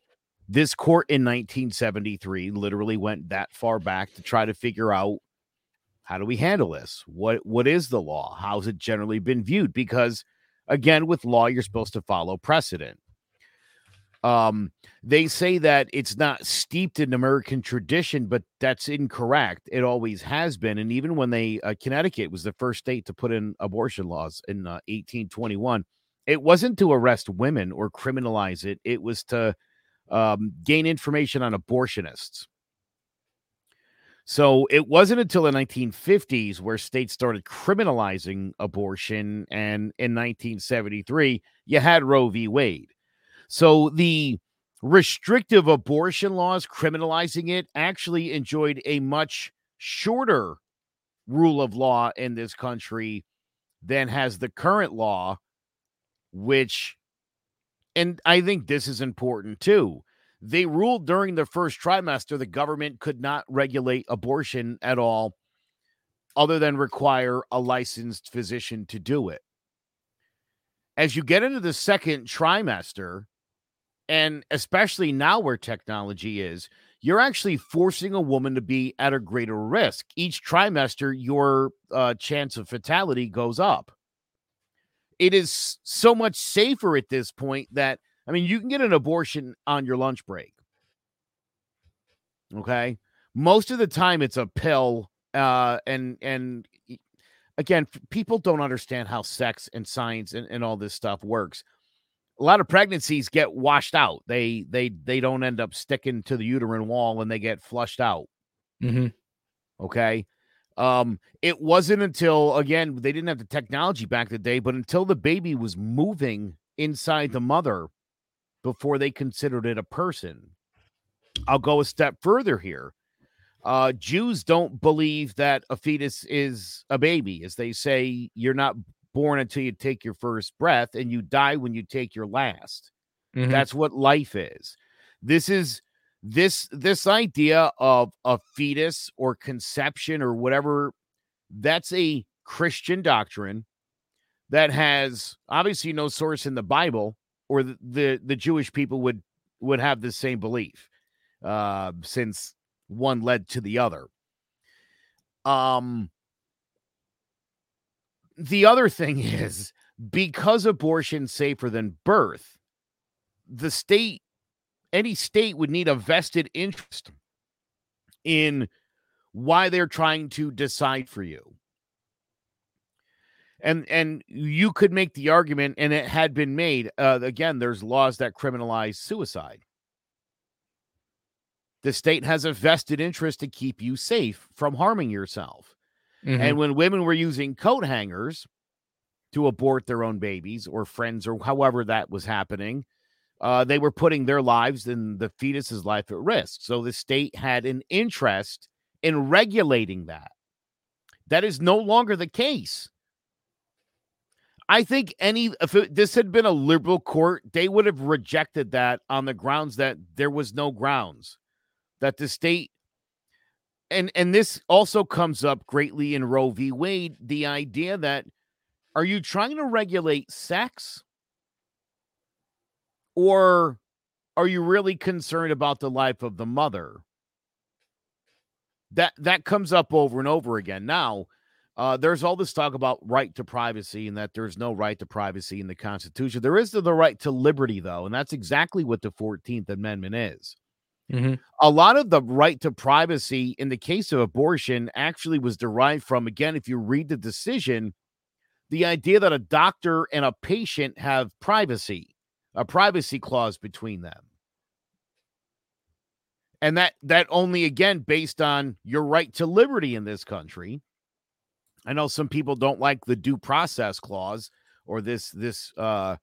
this court in 1973 literally went that far back to try to figure out how do we handle this? What what is the law? How's it generally been viewed? Because again, with law, you're supposed to follow precedent. Um, they say that it's not steeped in American tradition, but that's incorrect. It always has been, and even when they uh, Connecticut was the first state to put in abortion laws in uh, 1821, it wasn't to arrest women or criminalize it. It was to um, gain information on abortionists. So it wasn't until the 1950s where states started criminalizing abortion. And in 1973, you had Roe v. Wade. So the restrictive abortion laws criminalizing it actually enjoyed a much shorter rule of law in this country than has the current law, which, and I think this is important too they ruled during the first trimester the government could not regulate abortion at all, other than require a licensed physician to do it. As you get into the second trimester, and especially now where technology is, you're actually forcing a woman to be at a greater risk. Each trimester, your uh, chance of fatality goes up. It is so much safer at this point that I mean, you can get an abortion on your lunch break. Okay. Most of the time it's a pill. Uh, and, and again, people don't understand how sex and science and, and all this stuff works. A lot of pregnancies get washed out. They, they, they don't end up sticking to the uterine wall and they get flushed out. Mm-hmm. Okay. Um, it wasn't until again they didn't have the technology back the day, but until the baby was moving inside the mother before they considered it a person. I'll go a step further here. Uh, Jews don't believe that a fetus is a baby, as they say, you're not born until you take your first breath and you die when you take your last. Mm-hmm. That's what life is. This is this this idea of a fetus or conception or whatever that's a Christian doctrine that has obviously no source in the Bible or the, the, the Jewish people would would have the same belief, uh, since one led to the other. Um, the other thing is because abortion's safer than birth, the state, any state would need a vested interest in why they're trying to decide for you and and you could make the argument and it had been made uh, again there's laws that criminalize suicide the state has a vested interest to keep you safe from harming yourself Mhm. And when women were using coat hangers to abort their own babies or friends or however that was happening, uh, they were putting their lives and the fetus's life at risk. So the state had an interest in regulating that. That is no longer the case. I think any if it, this had been a liberal court, they would have rejected that on the grounds that there was no grounds that the state and and this also comes up greatly in Roe v. Wade, the idea that are you trying to regulate sex or are you really concerned about the life of the mother? That that comes up over and over again. Now, uh, there's all this talk about right to privacy and that there's no right to privacy in the Constitution. There is the, the right to liberty, though, and that's exactly what the 14th Amendment is. Mhm. A lot of the right to privacy in the case of abortion actually was derived from, again, if you read the decision, the idea that a doctor and a patient have privacy, a privacy clause between them. And that that only again based on your right to liberty in this country. I know some people don't like the due process clause or this this uh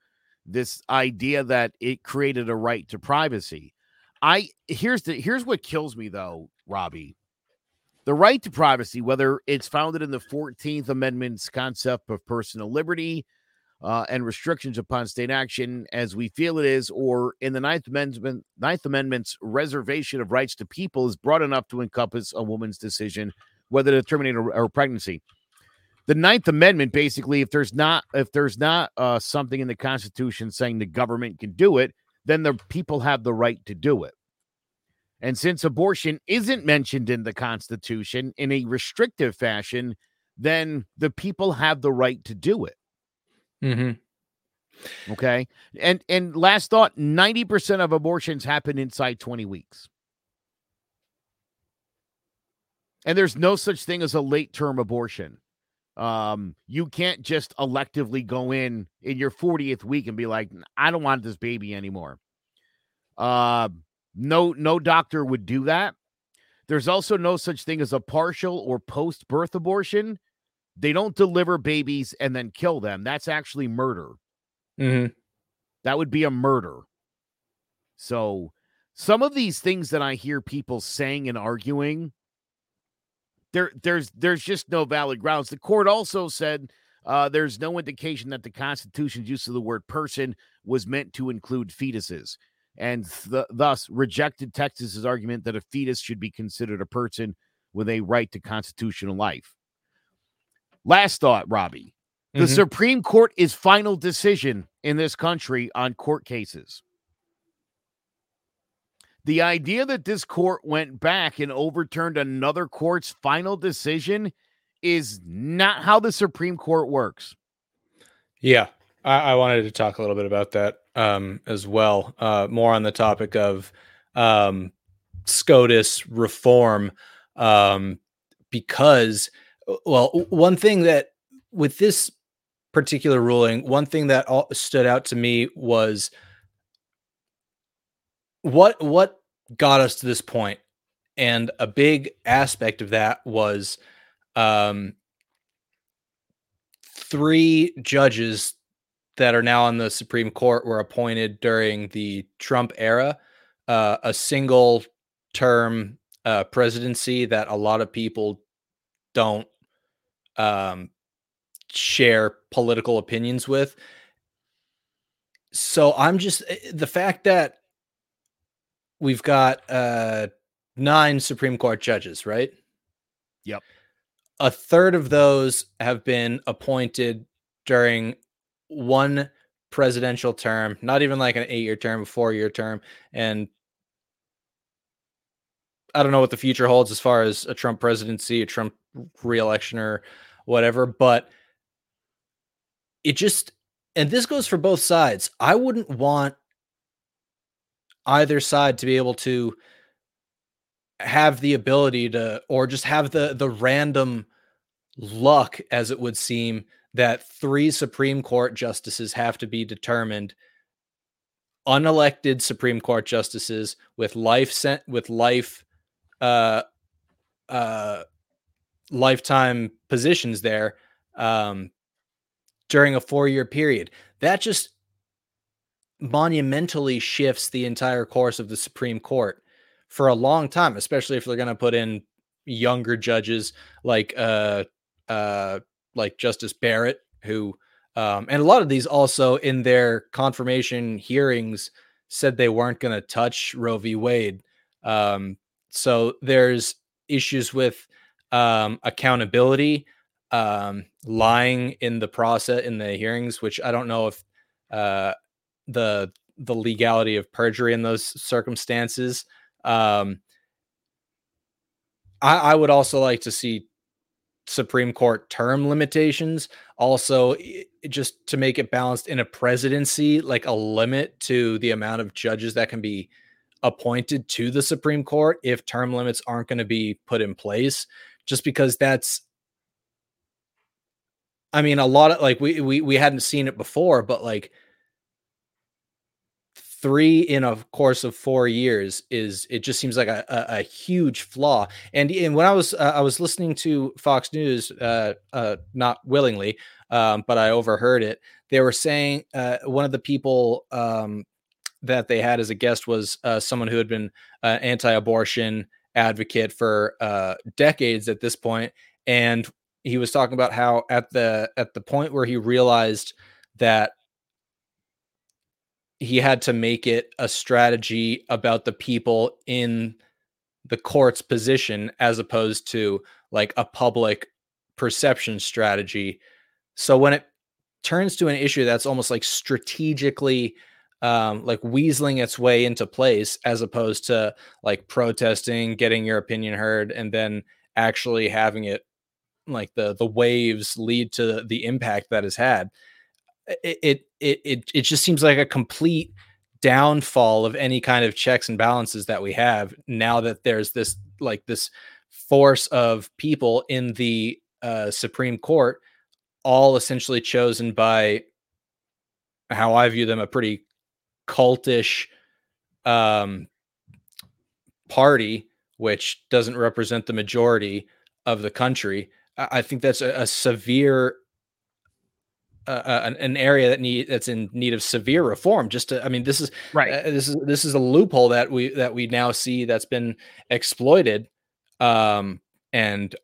this idea that it created a right to privacy. I here's the here's what kills me though, Robbie. The right to privacy, whether it's founded in the 14th Amendment's concept of personal liberty uh, and restrictions upon state action as we feel it is, or in the Ninth Amendment, Ninth Amendment's reservation of rights to people is broad enough to encompass a woman's decision whether to terminate a pregnancy. The Ninth Amendment, basically, if there's not if there's not uh, something in the Constitution saying the government can do it, then the people have the right to do it. And since abortion isn't mentioned in the Constitution in a restrictive fashion, then the people have the right to do it. Mm-hmm. Okay. And and last thought, 90% of abortions happen inside 20 weeks. And there's no such thing as a late term abortion. Um, you can't just electively go in in your 40th week and be like, I don't want this baby anymore. Uh, no, no doctor would do that. There's also no such thing as a partial or post birth abortion. They don't deliver babies and then kill them. That's actually murder. Mhm. That would be a murder. So, some of these things that I hear people saying and arguing, there, there's, there's just no valid grounds. The court also said uh, there's no indication that the Constitution's use of the word person was meant to include fetuses, and th- thus rejected Texas's argument that a fetus should be considered a person with a right to constitutional life. Last thought, Robbie. The Mhm. Supreme Court is final decision in this country on court cases. The idea that this court went back and overturned another court's final decision is not how the Supreme Court works. Yeah, I, I wanted to talk a little bit about that um, as well. Uh, more on the topic of um, SCOTUS reform, um, because, well, one thing that with this particular ruling, one thing that all stood out to me was what what got us to this point, and a big aspect of that was um, three judges that are now on the Supreme Court were appointed during the Trump era, uh, a single term uh, presidency that a lot of people don't um, share political opinions with. So I'm just eh, the fact that we've got uh, nine Supreme Court judges, right? Yep. A third of those have been appointed during one presidential term, not even like an eight year term, a four year term. And I don't know what the future holds as far as a Trump presidency, a Trump reelection, or whatever, but it just, and this goes for both sides. I wouldn't want either side to be able to have the ability to or just have the the random luck as it would seem that three supreme court justices have to be determined unelected supreme court justices with life sent with life uh uh lifetime positions there um, during a four year period. That just monumentally shifts the entire course of the Supreme Court for a long time, especially if they're going to put in younger judges like uh uh like Justice Barrett, who um, and a lot of these also in their confirmation hearings said they weren't going to touch Roe v. Wade. Um, so there's issues with um, accountability, um, lying in the process in the hearings, which I don't know if uh, the the legality of perjury in those circumstances. Um, I, I would also like to see Supreme Court term limitations. Also, just to make it balanced in a presidency, like a limit to the amount of judges that can be appointed to the Supreme Court if term limits aren't going to be put in place, just because that's. I mean, a lot of like we we we hadn't seen it before, but like three in a course of four years is it just seems like a, a, a huge flaw. And, and when I was uh, I was listening to Fox News, uh, uh, not willingly, um, but I overheard it. They were saying uh, one of the people um, that they had as a guest was uh, someone who had been an anti-abortion advocate for uh, decades at this point, and he was talking about how at the at the point where he realized that he had to make it a strategy about the people in the court's position as opposed to like a public perception strategy. So when it turns to an issue that's almost like strategically um, like weaseling its way into place as opposed to like protesting, getting your opinion heard, and then actually having it like the the waves lead to the impact that has had it it it it just seems like a complete downfall of any kind of checks and balances that we have now that there's this like this force of people in the uh, Supreme Court, all essentially chosen by how I view them a pretty cultish um, party, which doesn't represent the majority of the country. I think that's a, a severe uh, an, an, area that need that's in need of severe reform. Just to, I mean, this is right. Uh, this is this is a loophole that we that we now see that's been exploited, um, and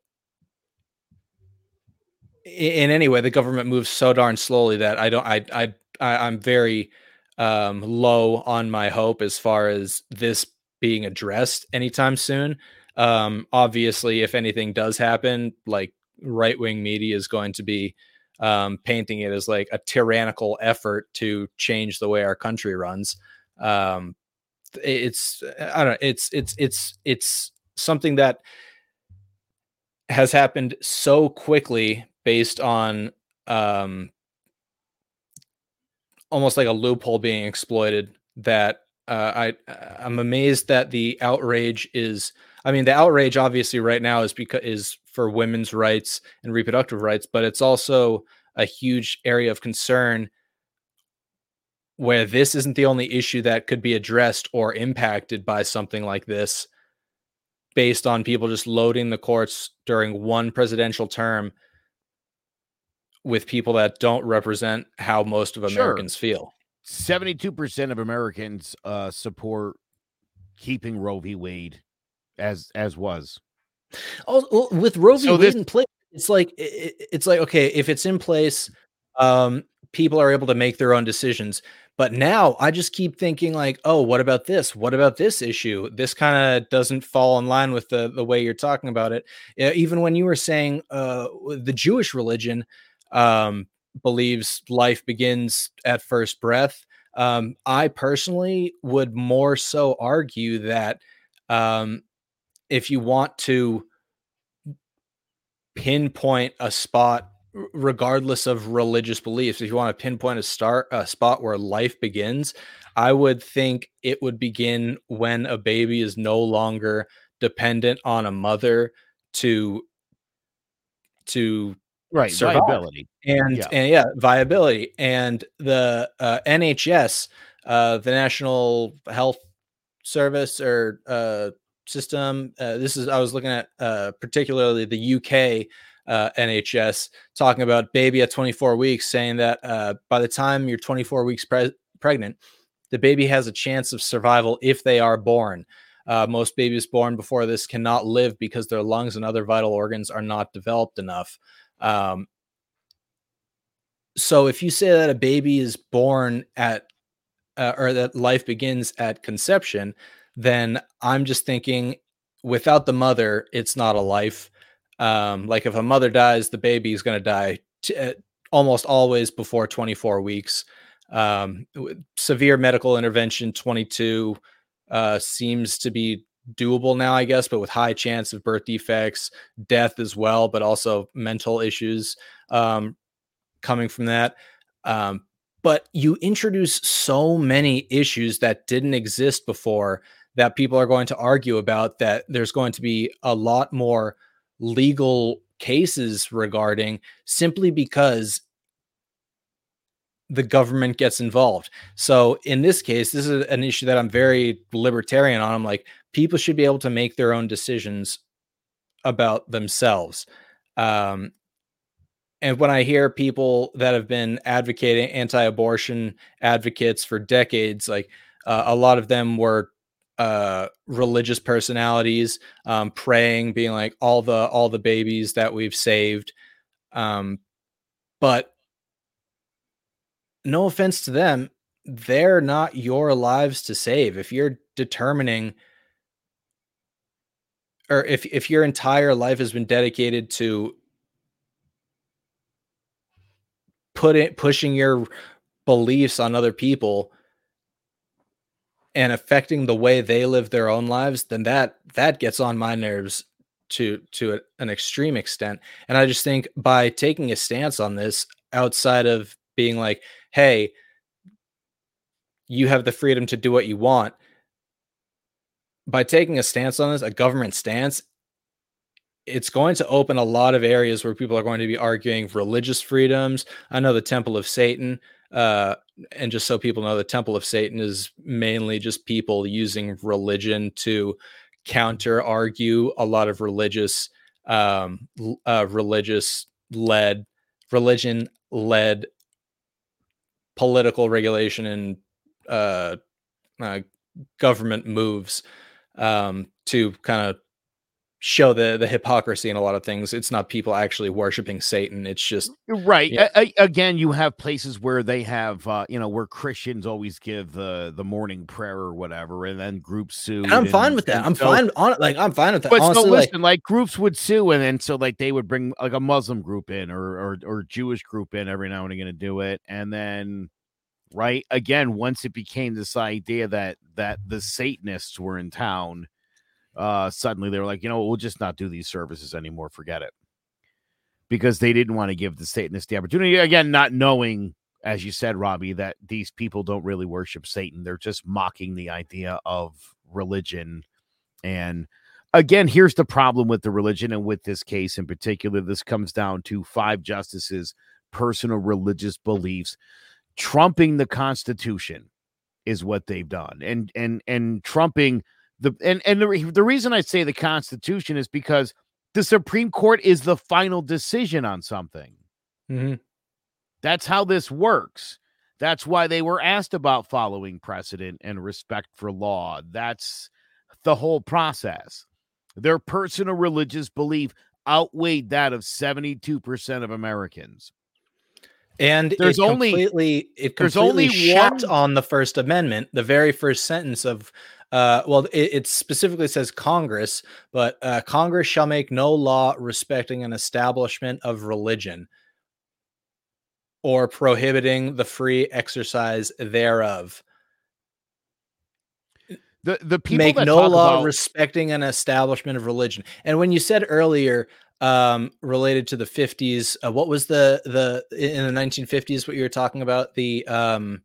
in any way, the government moves so darn slowly that I don't. I I, I am very um, low on my hope as far as this being addressed anytime soon. Um, obviously, if anything does happen, like right wing media is going to be um, painting it as like a tyrannical effort to change the way our country runs. Um, it's I don't know. It's it's it's it's something that has happened so quickly based on um, almost like a loophole being exploited that uh, I I'm amazed that the outrage is. I mean, the outrage obviously right now is because is for women's rights and reproductive rights, but it's also a huge area of concern where this isn't the only issue that could be addressed or impacted by something like this based on people just loading the courts during one presidential term with people that don't represent how most of Americans sure. feel. 72% of Americans uh, support keeping Roe v. Wade as as was. Oh, with Roe v. So Wade this, in place, it's like it, it's like okay, if it's in place, um, people are able to make their own decisions. But now I just keep thinking like, oh, what about this? What about this issue? This kind of doesn't fall in line with the the way you're talking about it. Even when you were saying uh, the Jewish religion um, believes life begins at first breath. Um, I personally would more so argue that um, if you want to pinpoint a spot regardless of religious beliefs if you want to pinpoint a start a spot where life begins i would think it would begin when a baby is no longer dependent on a mother to to right survive. viability and yeah. and yeah viability and the uh, nhs uh, the national health service or uh, system. Uh, this is I was looking at uh, particularly the UK uh, NHS talking about baby at 24 weeks, saying that uh, by the time you're 24 weeks pre- pregnant, the baby has a chance of survival if they are born. Uh, most babies born before this cannot live because their lungs and other vital organs are not developed enough. Um, so if you say that a baby is born at uh, or that life begins at conception, then I'm just thinking without the mother, it's not a life. Um, like if a mother dies, the baby is going to die t- uh, almost always before 24 weeks. Um, severe medical intervention, 22 uh, seems to be doable now, I guess, but with high chance of birth defects, death as well, but also mental issues um, coming from that. Um, but you introduce so many issues that didn't exist before that people are going to argue about that there's going to be a lot more legal cases regarding simply because the government gets involved. So in this case, this is an issue that I'm very libertarian on. I'm like, people should be able to make their own decisions about themselves. Um, and when I hear people that have been advocating anti-abortion advocates for decades, like uh, a lot of them were uh, religious personalities, um, praying, being like all the all the babies that we've saved. Um, but no offense to them, they're not your lives to save. If you're determining or if if your entire life has been dedicated to put it pushing your beliefs on other people and affecting the way they live their own lives then that that gets on my nerves to to an extreme extent and i just think by taking a stance on this outside of being like hey, you have the freedom to do what you want. By taking a stance on this, a government stance, it's going to open a lot of areas where people are going to be arguing religious freedoms. I know the Temple of Satan, uh, and just so people know, the Temple of Satan is mainly just people using religion to counter argue a lot of religious, um, uh, religious led, religion led political regulation and uh, uh, government moves um, to kind of show the the hypocrisy in a lot of things. It's not people actually worshiping Satan. It's just right. Yeah. A- again, you have places where they have, uh, you know, where Christians always give the the morning prayer or whatever, and then groups sue. And I'm and, fine with that. I'm so, fine on like I'm fine with that. But Honestly, so listen, like, like, groups would sue, and then so like they would bring like a Muslim group in or or or Jewish group in every now and again to do it, and then right again once it became this idea that that the satanists were in town uh suddenly they were like you know we'll just not do these services anymore. Forget it. Because they didn't want to give the satanists the opportunity again not knowing as you said robbie that these people don't really worship satan. They're just mocking the idea of religion. And again here's the problem with the religion and with this case in particular. This comes down to five justices personal religious beliefs. Trumping the Constitution is what they've done, and and and trumping the and and the, the reason I say the Constitution is because the Supreme Court is the final decision on something. Mm-hmm. That's how this works. That's why they were asked about following precedent and respect for law. That's the whole process. Their personal religious belief outweighed that of 72% of Americans. And there's it only completely it there's only one... on the First Amendment, the very first sentence of uh, well, it, it, specifically says Congress, but uh, Congress shall make no law respecting an establishment of religion or prohibiting the free exercise thereof. The the people make no law about... respecting an establishment of religion. And when you said earlier um, related to the 50s. Uh, what was the the in the 1950s? What you were talking about the um,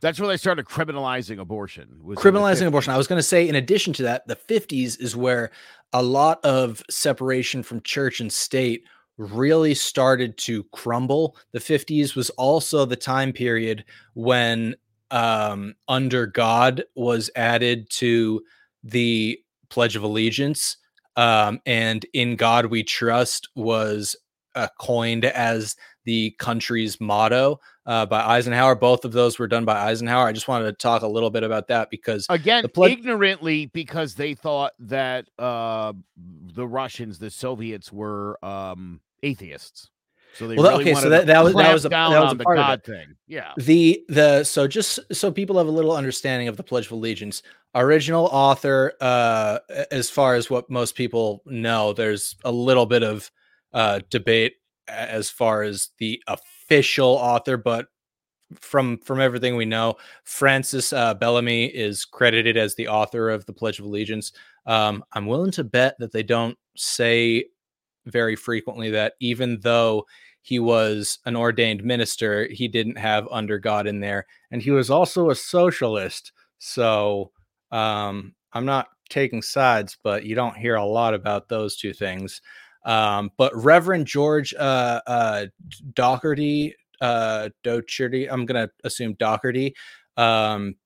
that's where they started criminalizing abortion. criminalizing abortion. I was going to say, in addition to that, the 50s is where a lot of separation from church and state really started to crumble. The 50s was also the time period when um, under God was added to the Pledge of Allegiance. Um, and In God We Trust was uh, coined as the country's motto uh, by Eisenhower. Both of those were done by Eisenhower. I just wanted to talk a little bit about that because again, pledge- ignorantly, because they thought that uh, the Russians, the Soviets, were um, atheists. So they well, really okay, so that, that was that was a, that was a part of God it. thing. Yeah. The the so just so people have a little understanding of the Pledge of Allegiance. Original author, uh, as far as what most people know, there's a little bit of uh, debate as far as the official author, but from from everything we know, Francis uh, Bellamy is credited as the author of the Pledge of Allegiance. Um, I'm willing to bet that they don't say very frequently that even though he was an ordained minister, he didn't have under God in there, and he was also a socialist. So um, I'm not taking sides, but you don't hear a lot about those two things. Um, but Reverend George uh, uh, Doherty, uh, Docherty, I'm going to assume Doherty, um,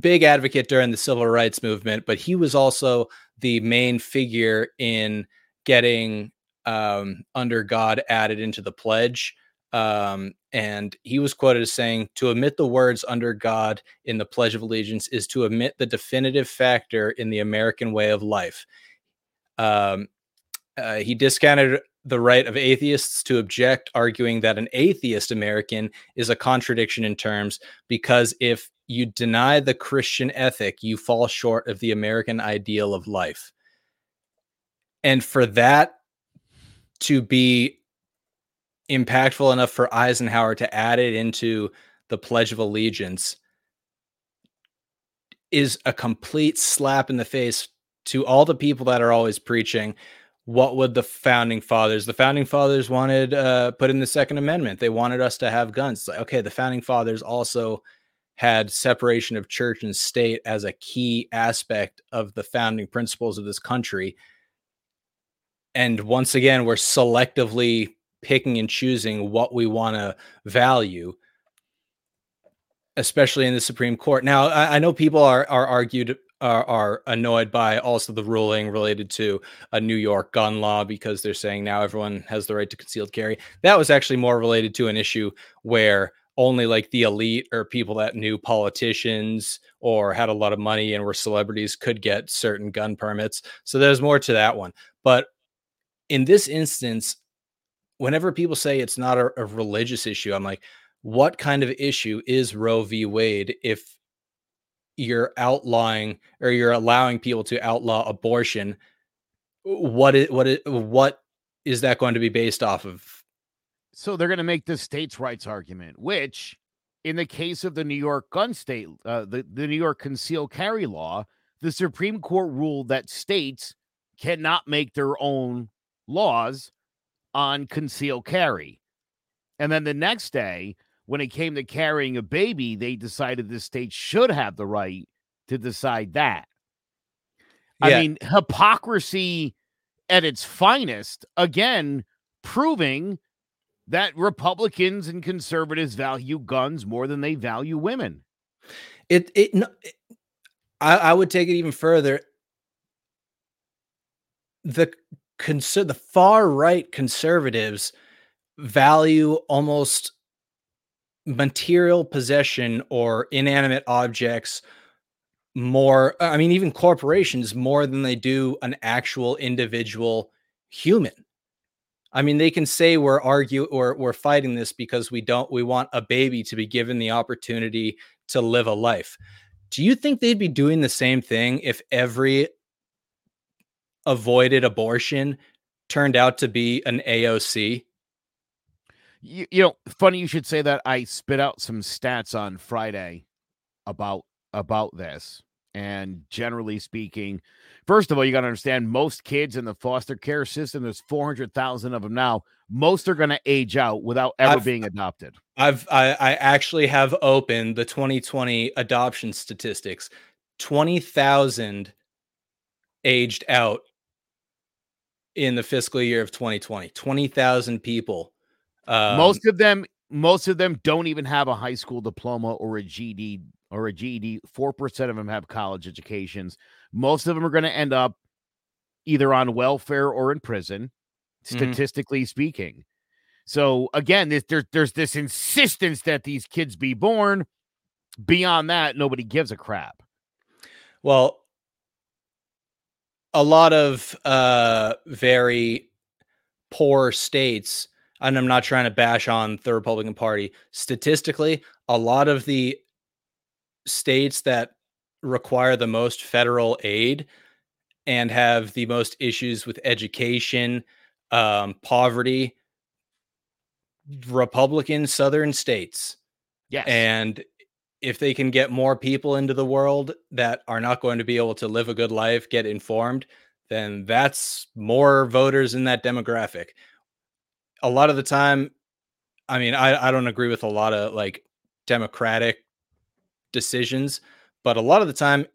big advocate during the civil rights movement, but he was also the main figure in getting um, under God added into the pledge. Um, and he was quoted as saying, To omit the words under God in the Pledge of Allegiance is to omit the definitive factor in the American way of life. Um, uh, he discounted the right of atheists to object, arguing that an atheist American is a contradiction in terms because if you deny the Christian ethic, you fall short of the American ideal of life. And for that to be impactful enough for Eisenhower to add it into the Pledge of Allegiance is a complete slap in the face to all the people that are always preaching what would the founding fathers the founding fathers wanted uh put in the second amendment. They wanted us to have guns. Like, okay the founding fathers also had separation of church and state as a key aspect of the founding principles of this country and once again we're selectively picking and choosing what we want to value especially in the supreme court. Now i, I know people are are argued are, are annoyed by also the ruling related to a new york gun law because they're saying now everyone has the right to concealed carry. That was actually more related to an issue where only like the elite or people that knew politicians or had a lot of money and were celebrities could get certain gun permits. So there's more to that one. But in this instance, whenever people say it's not a, a, religious issue, I'm like, what kind of issue is Roe v. Wade if you're outlawing or you're allowing people to outlaw abortion? What is what is what is that going to be based off of? So they're going to make the states' rights argument, which, in the case of the New York gun state, uh, the the New York concealed carry law, the Supreme Court ruled that states cannot make their own laws on concealed carry. And then the next day, when it came to carrying a baby, they decided the state should have the right to decide that. Yeah. I mean, hypocrisy at its finest, again, proving that Republicans and conservatives value guns more than they value women. It, it, it I, I would take it even further. The consider the far right conservatives value almost material possession or inanimate objects more uh, i mean even corporations more than they do an actual individual human. I mean they can say we're argue or we're fighting this because we don't we want a baby to be given the opportunity to live a life. Do you think they'd be doing the same thing if every avoided abortion turned out to be an AOC? You, you know, funny you should say that. I spit out some stats on Friday about about this. And generally speaking, first of all, you got to understand most kids in the foster care system, there's 400,000 of them now. Most are going to age out without ever I've, being adopted. I've, I, I actually have opened the 2020 adoption statistics 20,000 aged out in the fiscal year of 2020 20,000 people um, most of them most of them don't even have a high school diploma or a GD or a GED. 4% of them have college educations. Most of them are going to end up either on welfare or in prison, Mhm. statistically speaking. So again, this, there's there's this insistence that these kids be born. Beyond that, nobody gives a crap. Well, a lot of uh, very poor states, and I'm not trying to bash on the Republican Party. Statistically, a lot of the states that require the most federal aid and have the most issues with education, um, poverty, Republican Southern states. Yes. And if they can get more people into the world that are not going to be able to live a good life, get informed, then that's more voters in that demographic. A lot of the time, I mean, I, I don't agree with a lot of like democratic decisions, but a lot of the time,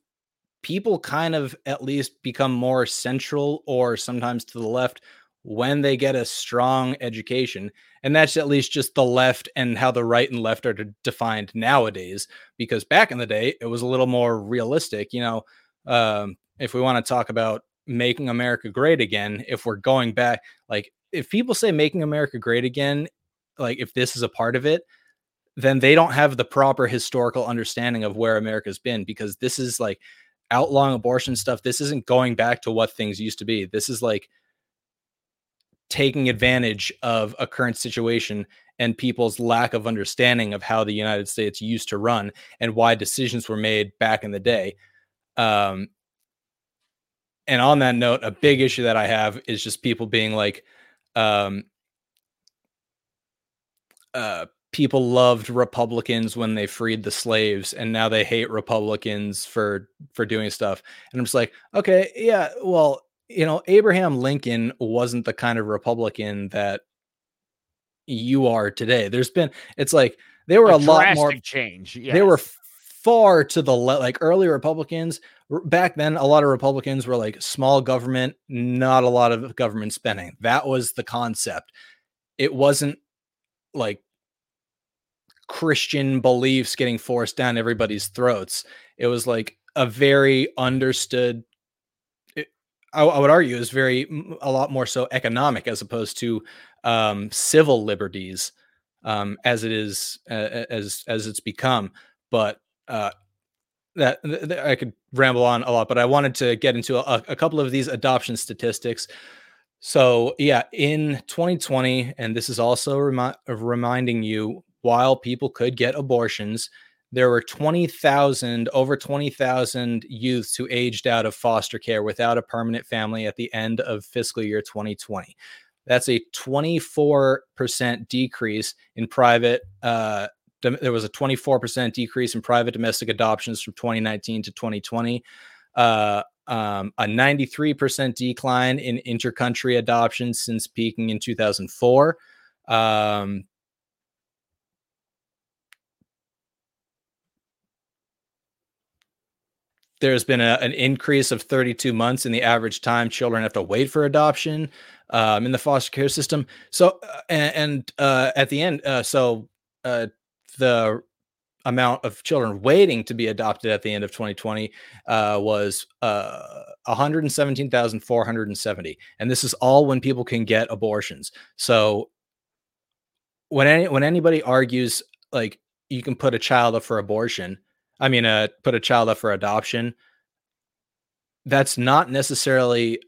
people kind of at least become more central or sometimes to the left when they get a strong education and that's at least just the left and how the right and left are de- defined nowadays because back in the day it was a little more realistic you know um, if we want to talk about making america great again if we're going back like if people say making america great again like if this is a part of it then they don't have the proper historical understanding of where america's been because this is like outlawing abortion stuff this isn't going back to what things used to be this is like taking advantage of a current situation and people's lack of understanding of how the United States used to run and why decisions were made back in the day. Um, and on that note, a big issue that I have is just people being like, um, uh, people loved Republicans when they freed the slaves, and now they hate Republicans for for doing stuff. And I'm just like, okay, yeah, well, you know, Abraham Lincoln wasn't the kind of Republican that you are today. There's been, it's like they were a, lot more change. they were far to the left. Like early Republicans back then, a lot of Republicans were like small government, not a lot of government spending. That was the concept. It wasn't like Christian beliefs getting forced down everybody's throats. It was like a very understood. I, I would argue is very a lot more so economic as opposed to um, civil liberties um, as it is uh, as as it's become. But uh, that th- th- I could ramble on a lot, but I wanted to get into a, a couple of these adoption statistics. So yeah, in 2020, and this is also remi- reminding you, while people could get abortions, there were 20,000, over 20,000 youths who aged out of foster care without a permanent family at the end of fiscal year 2020. That's a 24% decrease in private. Uh, there was a 24% decrease in private domestic adoptions from 2019 to 2020. Uh, um, a 93% decline in intercountry adoptions since peaking in 2004. Um, there's been a, an increase of 32 months in the average time children have to wait for adoption um, in the foster care system. So, uh, and, and uh, at the end, uh, so uh, the amount of children waiting to be adopted at the end of 2020 uh, was uh, 117,470. And this is all when people can get abortions. So when any, when anybody argues like you can put a child up for abortion, I mean, uh, put a child up for adoption, that's not necessarily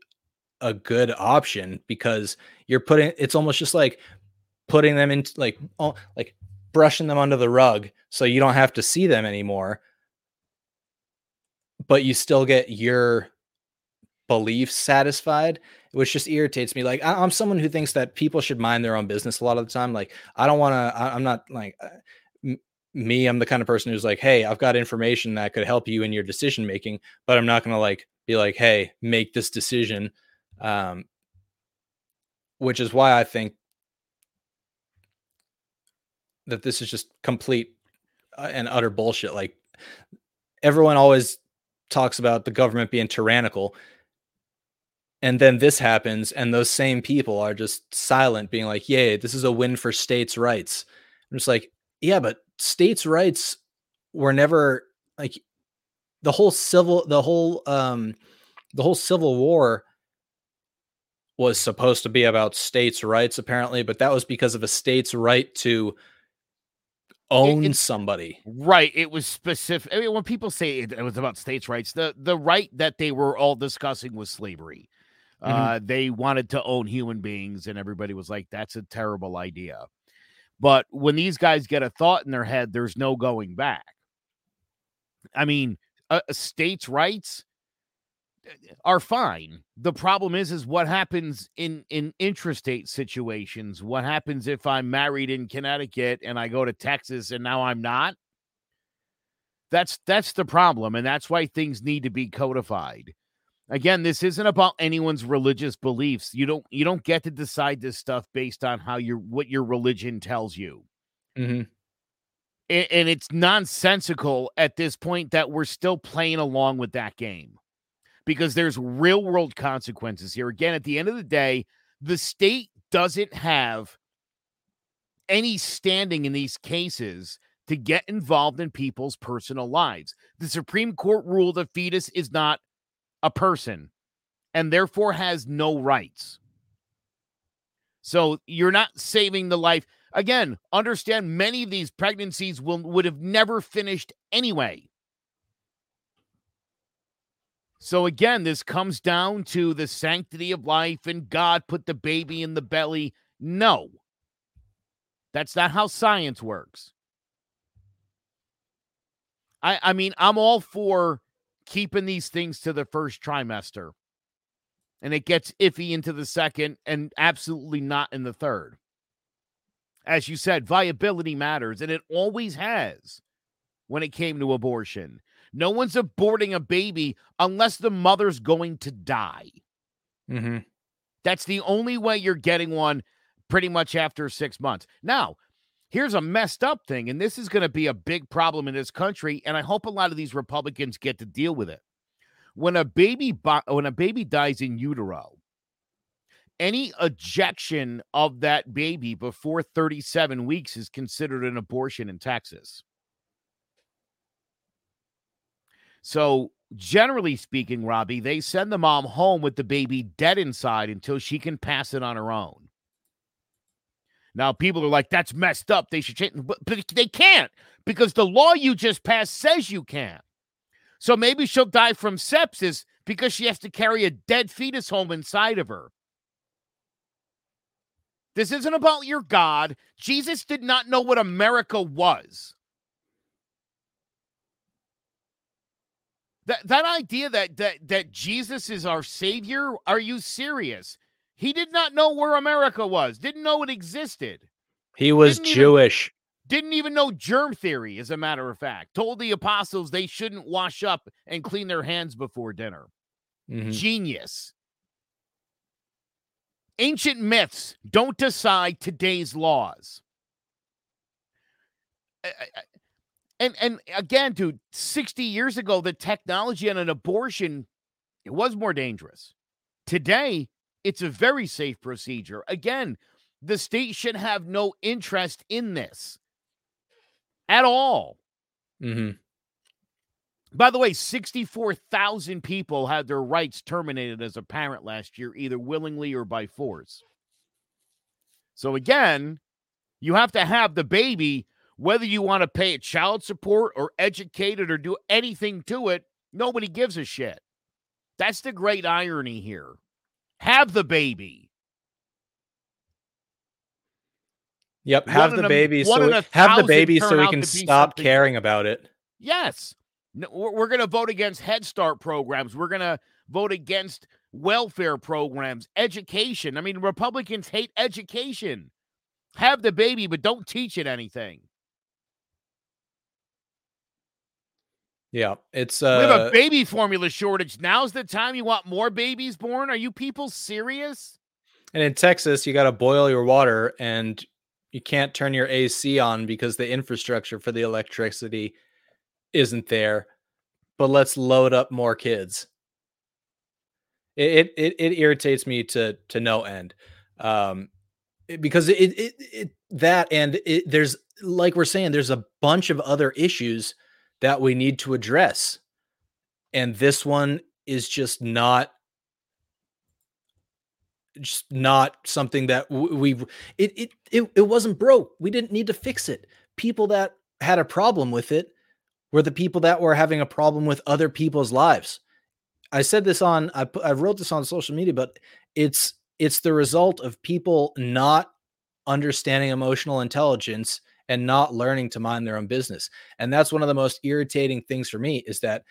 a good option because you're putting it's almost just like putting them into like oh, like brushing them under the rug so you don't have to see them anymore. But you still get your beliefs satisfied which just irritates me. Like I, i'm someone who thinks that people should mind their own business a lot of the time. Like i don't want to i'm not like uh, me i'm the kind of person who's like hey i've got information that could help you in your decision making but i'm not going to like be like hey make this decision um, which is why I think that this is just complete uh, and utter bullshit. Like everyone always talks about the government being tyrannical, and then this happens, and those same people are just silent, being like, "Yay, this is a win for states' rights." I'm just like, yeah, but states' rights were never like the whole civil the whole um the whole civil war was supposed to be about states' rights, apparently, but that was because of a state's right to own it, somebody. Right. It was specific. I mean, when people say it, it, was about states' rights, the the right that they were all discussing was slavery. Mm-hmm. Uh, they wanted to own human beings, and everybody was like, "That's a terrible idea." But when these guys get a thought in their head, there's no going back. I mean, uh, states' rights are fine. The problem is is what happens in in intrastate situations. What happens if I'm married in Connecticut and I go to Texas and now I'm not? That's that's the problem and that's why things need to be codified. Again, this isn't about anyone's religious beliefs. You don't you don't get to decide this stuff based on how your what your religion tells you. Mm-hmm. And, and it's nonsensical at this point that we're still playing along with that game because there's real world consequences here. Again, at the end of the day, the state doesn't have any standing in these cases to get involved in people's personal lives. The Supreme Court ruled the fetus is not a person and therefore has no rights. So you're not saving the life. Again, understand many of these pregnancies will would have never finished anyway. So again, this comes down to the sanctity of life and God put the baby in the belly. No. That's not how science works. I I mean, I'm all for keeping these things to the first trimester. And it gets iffy into the second and absolutely not in the third. As you said, viability matters, and it always has when it came to abortion. No one's aborting a baby unless the mother's going to die. Mm-hmm. That's the only way you're getting one pretty much after six months. Now, here's a messed up thing, and this is going to be a big problem in this country, and I hope a lot of these Republicans get to deal with it. When a baby when a baby dies in utero, any ejection of that baby before 37 weeks is considered an abortion in Texas. So, generally speaking, Robbie, they send the mom home with the baby dead inside until she can pass it on her own. Now, people are like, that's messed up. They should change, but, but they can't because the law you just passed says you can't. So maybe she'll die from sepsis because she has to carry a dead fetus home inside of her. This isn't about your God. Jesus did not know what America was. That that idea that that that Jesus is our savior, are you serious? He did not know where America was, didn't know it existed. He was didn't Jewish. Even, didn't even know germ theory, as a matter of fact. Told the apostles they shouldn't wash up and clean their hands before dinner. Mm-hmm. Genius. Ancient myths don't decide today's laws. I, I, and and again, dude, 60 years ago, the technology on an abortion it was more dangerous. Today, it's a very safe procedure. Again, the state should have no interest in this at all. Mm-hmm. By the way, 64,000 people had their rights terminated as a parent last year, either willingly or by force. So, again, you have to have the baby whether you want to pay it child support or educate it or do anything to it, nobody gives a shit. That's the great irony here. Have the baby. Yep, have the baby. So we, have the baby so we can stop caring about it. Yes, we're going to vote against Head Start programs. We're going to vote against welfare programs, education. I mean, Republicans hate education. Have the baby, but don't teach it anything. Yeah, it's uh we have a uh baby formula shortage. Now's the time you want more babies born. Are you people serious? And in Texas, you got to boil your water and you can't turn your AC on because the infrastructure for the electricity isn't there. But let's load up more kids. It it it, irritates me to to no end. Um because it, it, it that and it, there's like we're saying there's a bunch of other issues that we need to address. And this one is just not just not something that we it, it it it wasn't broke. We didn't need to fix it. People that had a problem with it were the people that were having a problem with other people's lives. I said this on I I wrote this on social media, but it's it's the result of people not understanding emotional intelligence and not learning to mind their own business. And that's one of the most irritating things for me is that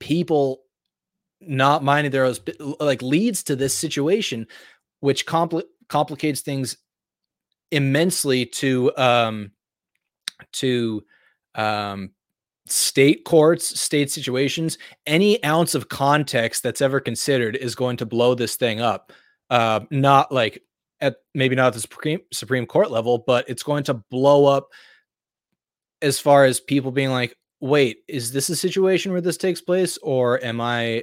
people not minding their own like leads to this situation which compl- complicates things immensely to um to um state courts state situations any ounce of context that's ever considered is going to blow this thing up uh not like at maybe not at the supreme supreme court level but it's going to blow up as far as people being like wait is this a situation where this takes place or am i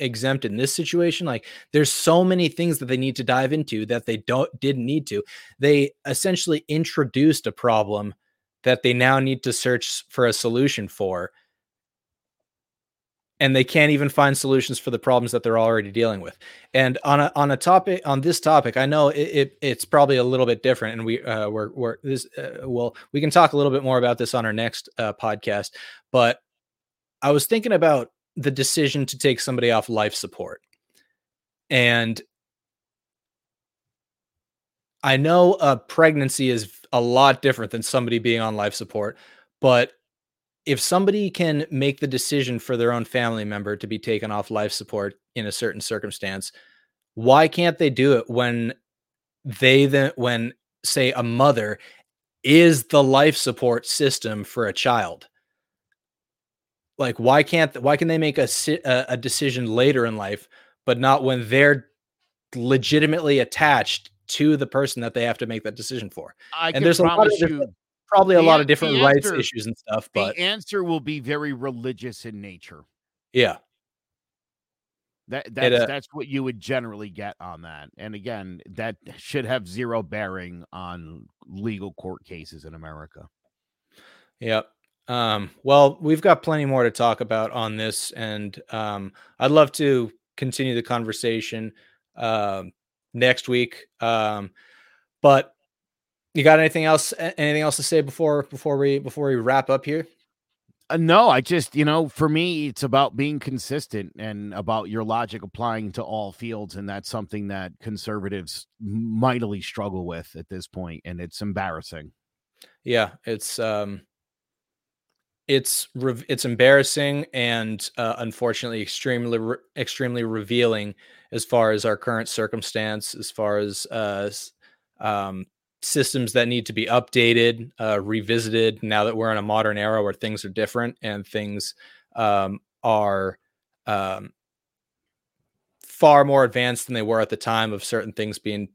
exempt in this situation? Like there's so many things that they need to dive into that they don't didn't need to. They essentially introduced a problem that they now need to search for a solution for and they can't even find solutions for the problems that they're already dealing with and on a on a topic on this topic i know it, it it's probably a little bit different and we uh we're, we're this uh, well we can talk a little bit more about this on our next uh, podcast but i was thinking about the decision to take somebody off life support. And I know a pregnancy is a lot different than somebody being on life support, but if somebody can make the decision for their own family member to be taken off life support in a certain circumstance, why can't they do it when they then when say a mother is the life support system for a child? Like, why can't why can they make a a decision later in life, but not when they're legitimately attached to the person that they have to make that decision for? I and there's a lot of you, probably a lot of different answer, rights issues and stuff. But the answer will be very religious in nature. Yeah. That that's, uh, that's what you would generally get on that. And again, that should have zero bearing on legal court cases in America. Yep. Um, well, we've got plenty more to talk about on this, and um, I'd love to continue the conversation uh, next week. Um, but you got anything else? Anything else to say before before we before we wrap up here? Uh, no, I just you know, for me, it's about being consistent and about your logic applying to all fields, and that's something that conservatives mightily struggle with at this point, and it's embarrassing. Yeah, it's um it's re- it's embarrassing and uh, unfortunately extremely re- extremely revealing as far as our current circumstance as far as uh, um, systems that need to be updated uh, revisited now that we're in a modern era where things are different and things um, are um, far more advanced than they were at the time of certain things being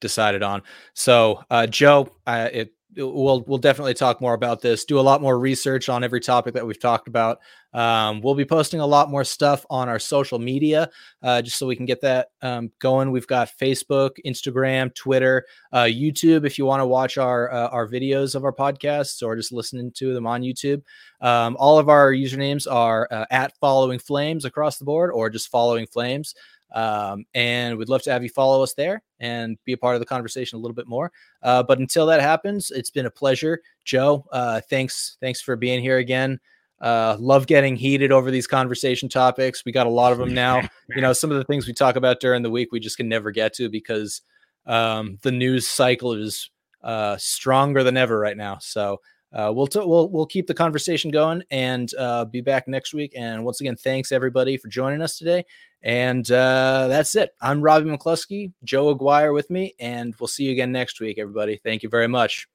decided on. So uh, joe it we'll we'll definitely talk more about this. Do a lot more research on every topic that we've talked about. Um, we'll be posting a lot more stuff on our social media, uh, just so we can get that um, going. We've got Facebook, Instagram, Twitter, uh, YouTube. If you want to watch our uh, our videos of our podcasts or just listening to them on YouTube, um, all of our usernames are uh, at Following Flames across the board, or just Following Flames. Um, and we'd love to have you follow us there and be a part of the conversation a little bit more. Uh, but until that happens, it's been a pleasure, Joe. Uh, thanks, thanks for being here again. Uh, love getting heated over these conversation topics. We got a lot of them now. you know, some of the things we talk about during the week we just can never get to because um, the news cycle is uh, stronger than ever right now. So uh, we'll, t- we'll we'll keep the conversation going and uh, be back next week. And once again, thanks everybody for joining us today. And uh, that's it. I'm Robbie McCluskey, Joe Aguirre with me, and we'll see you again next week, everybody. Thank you very much.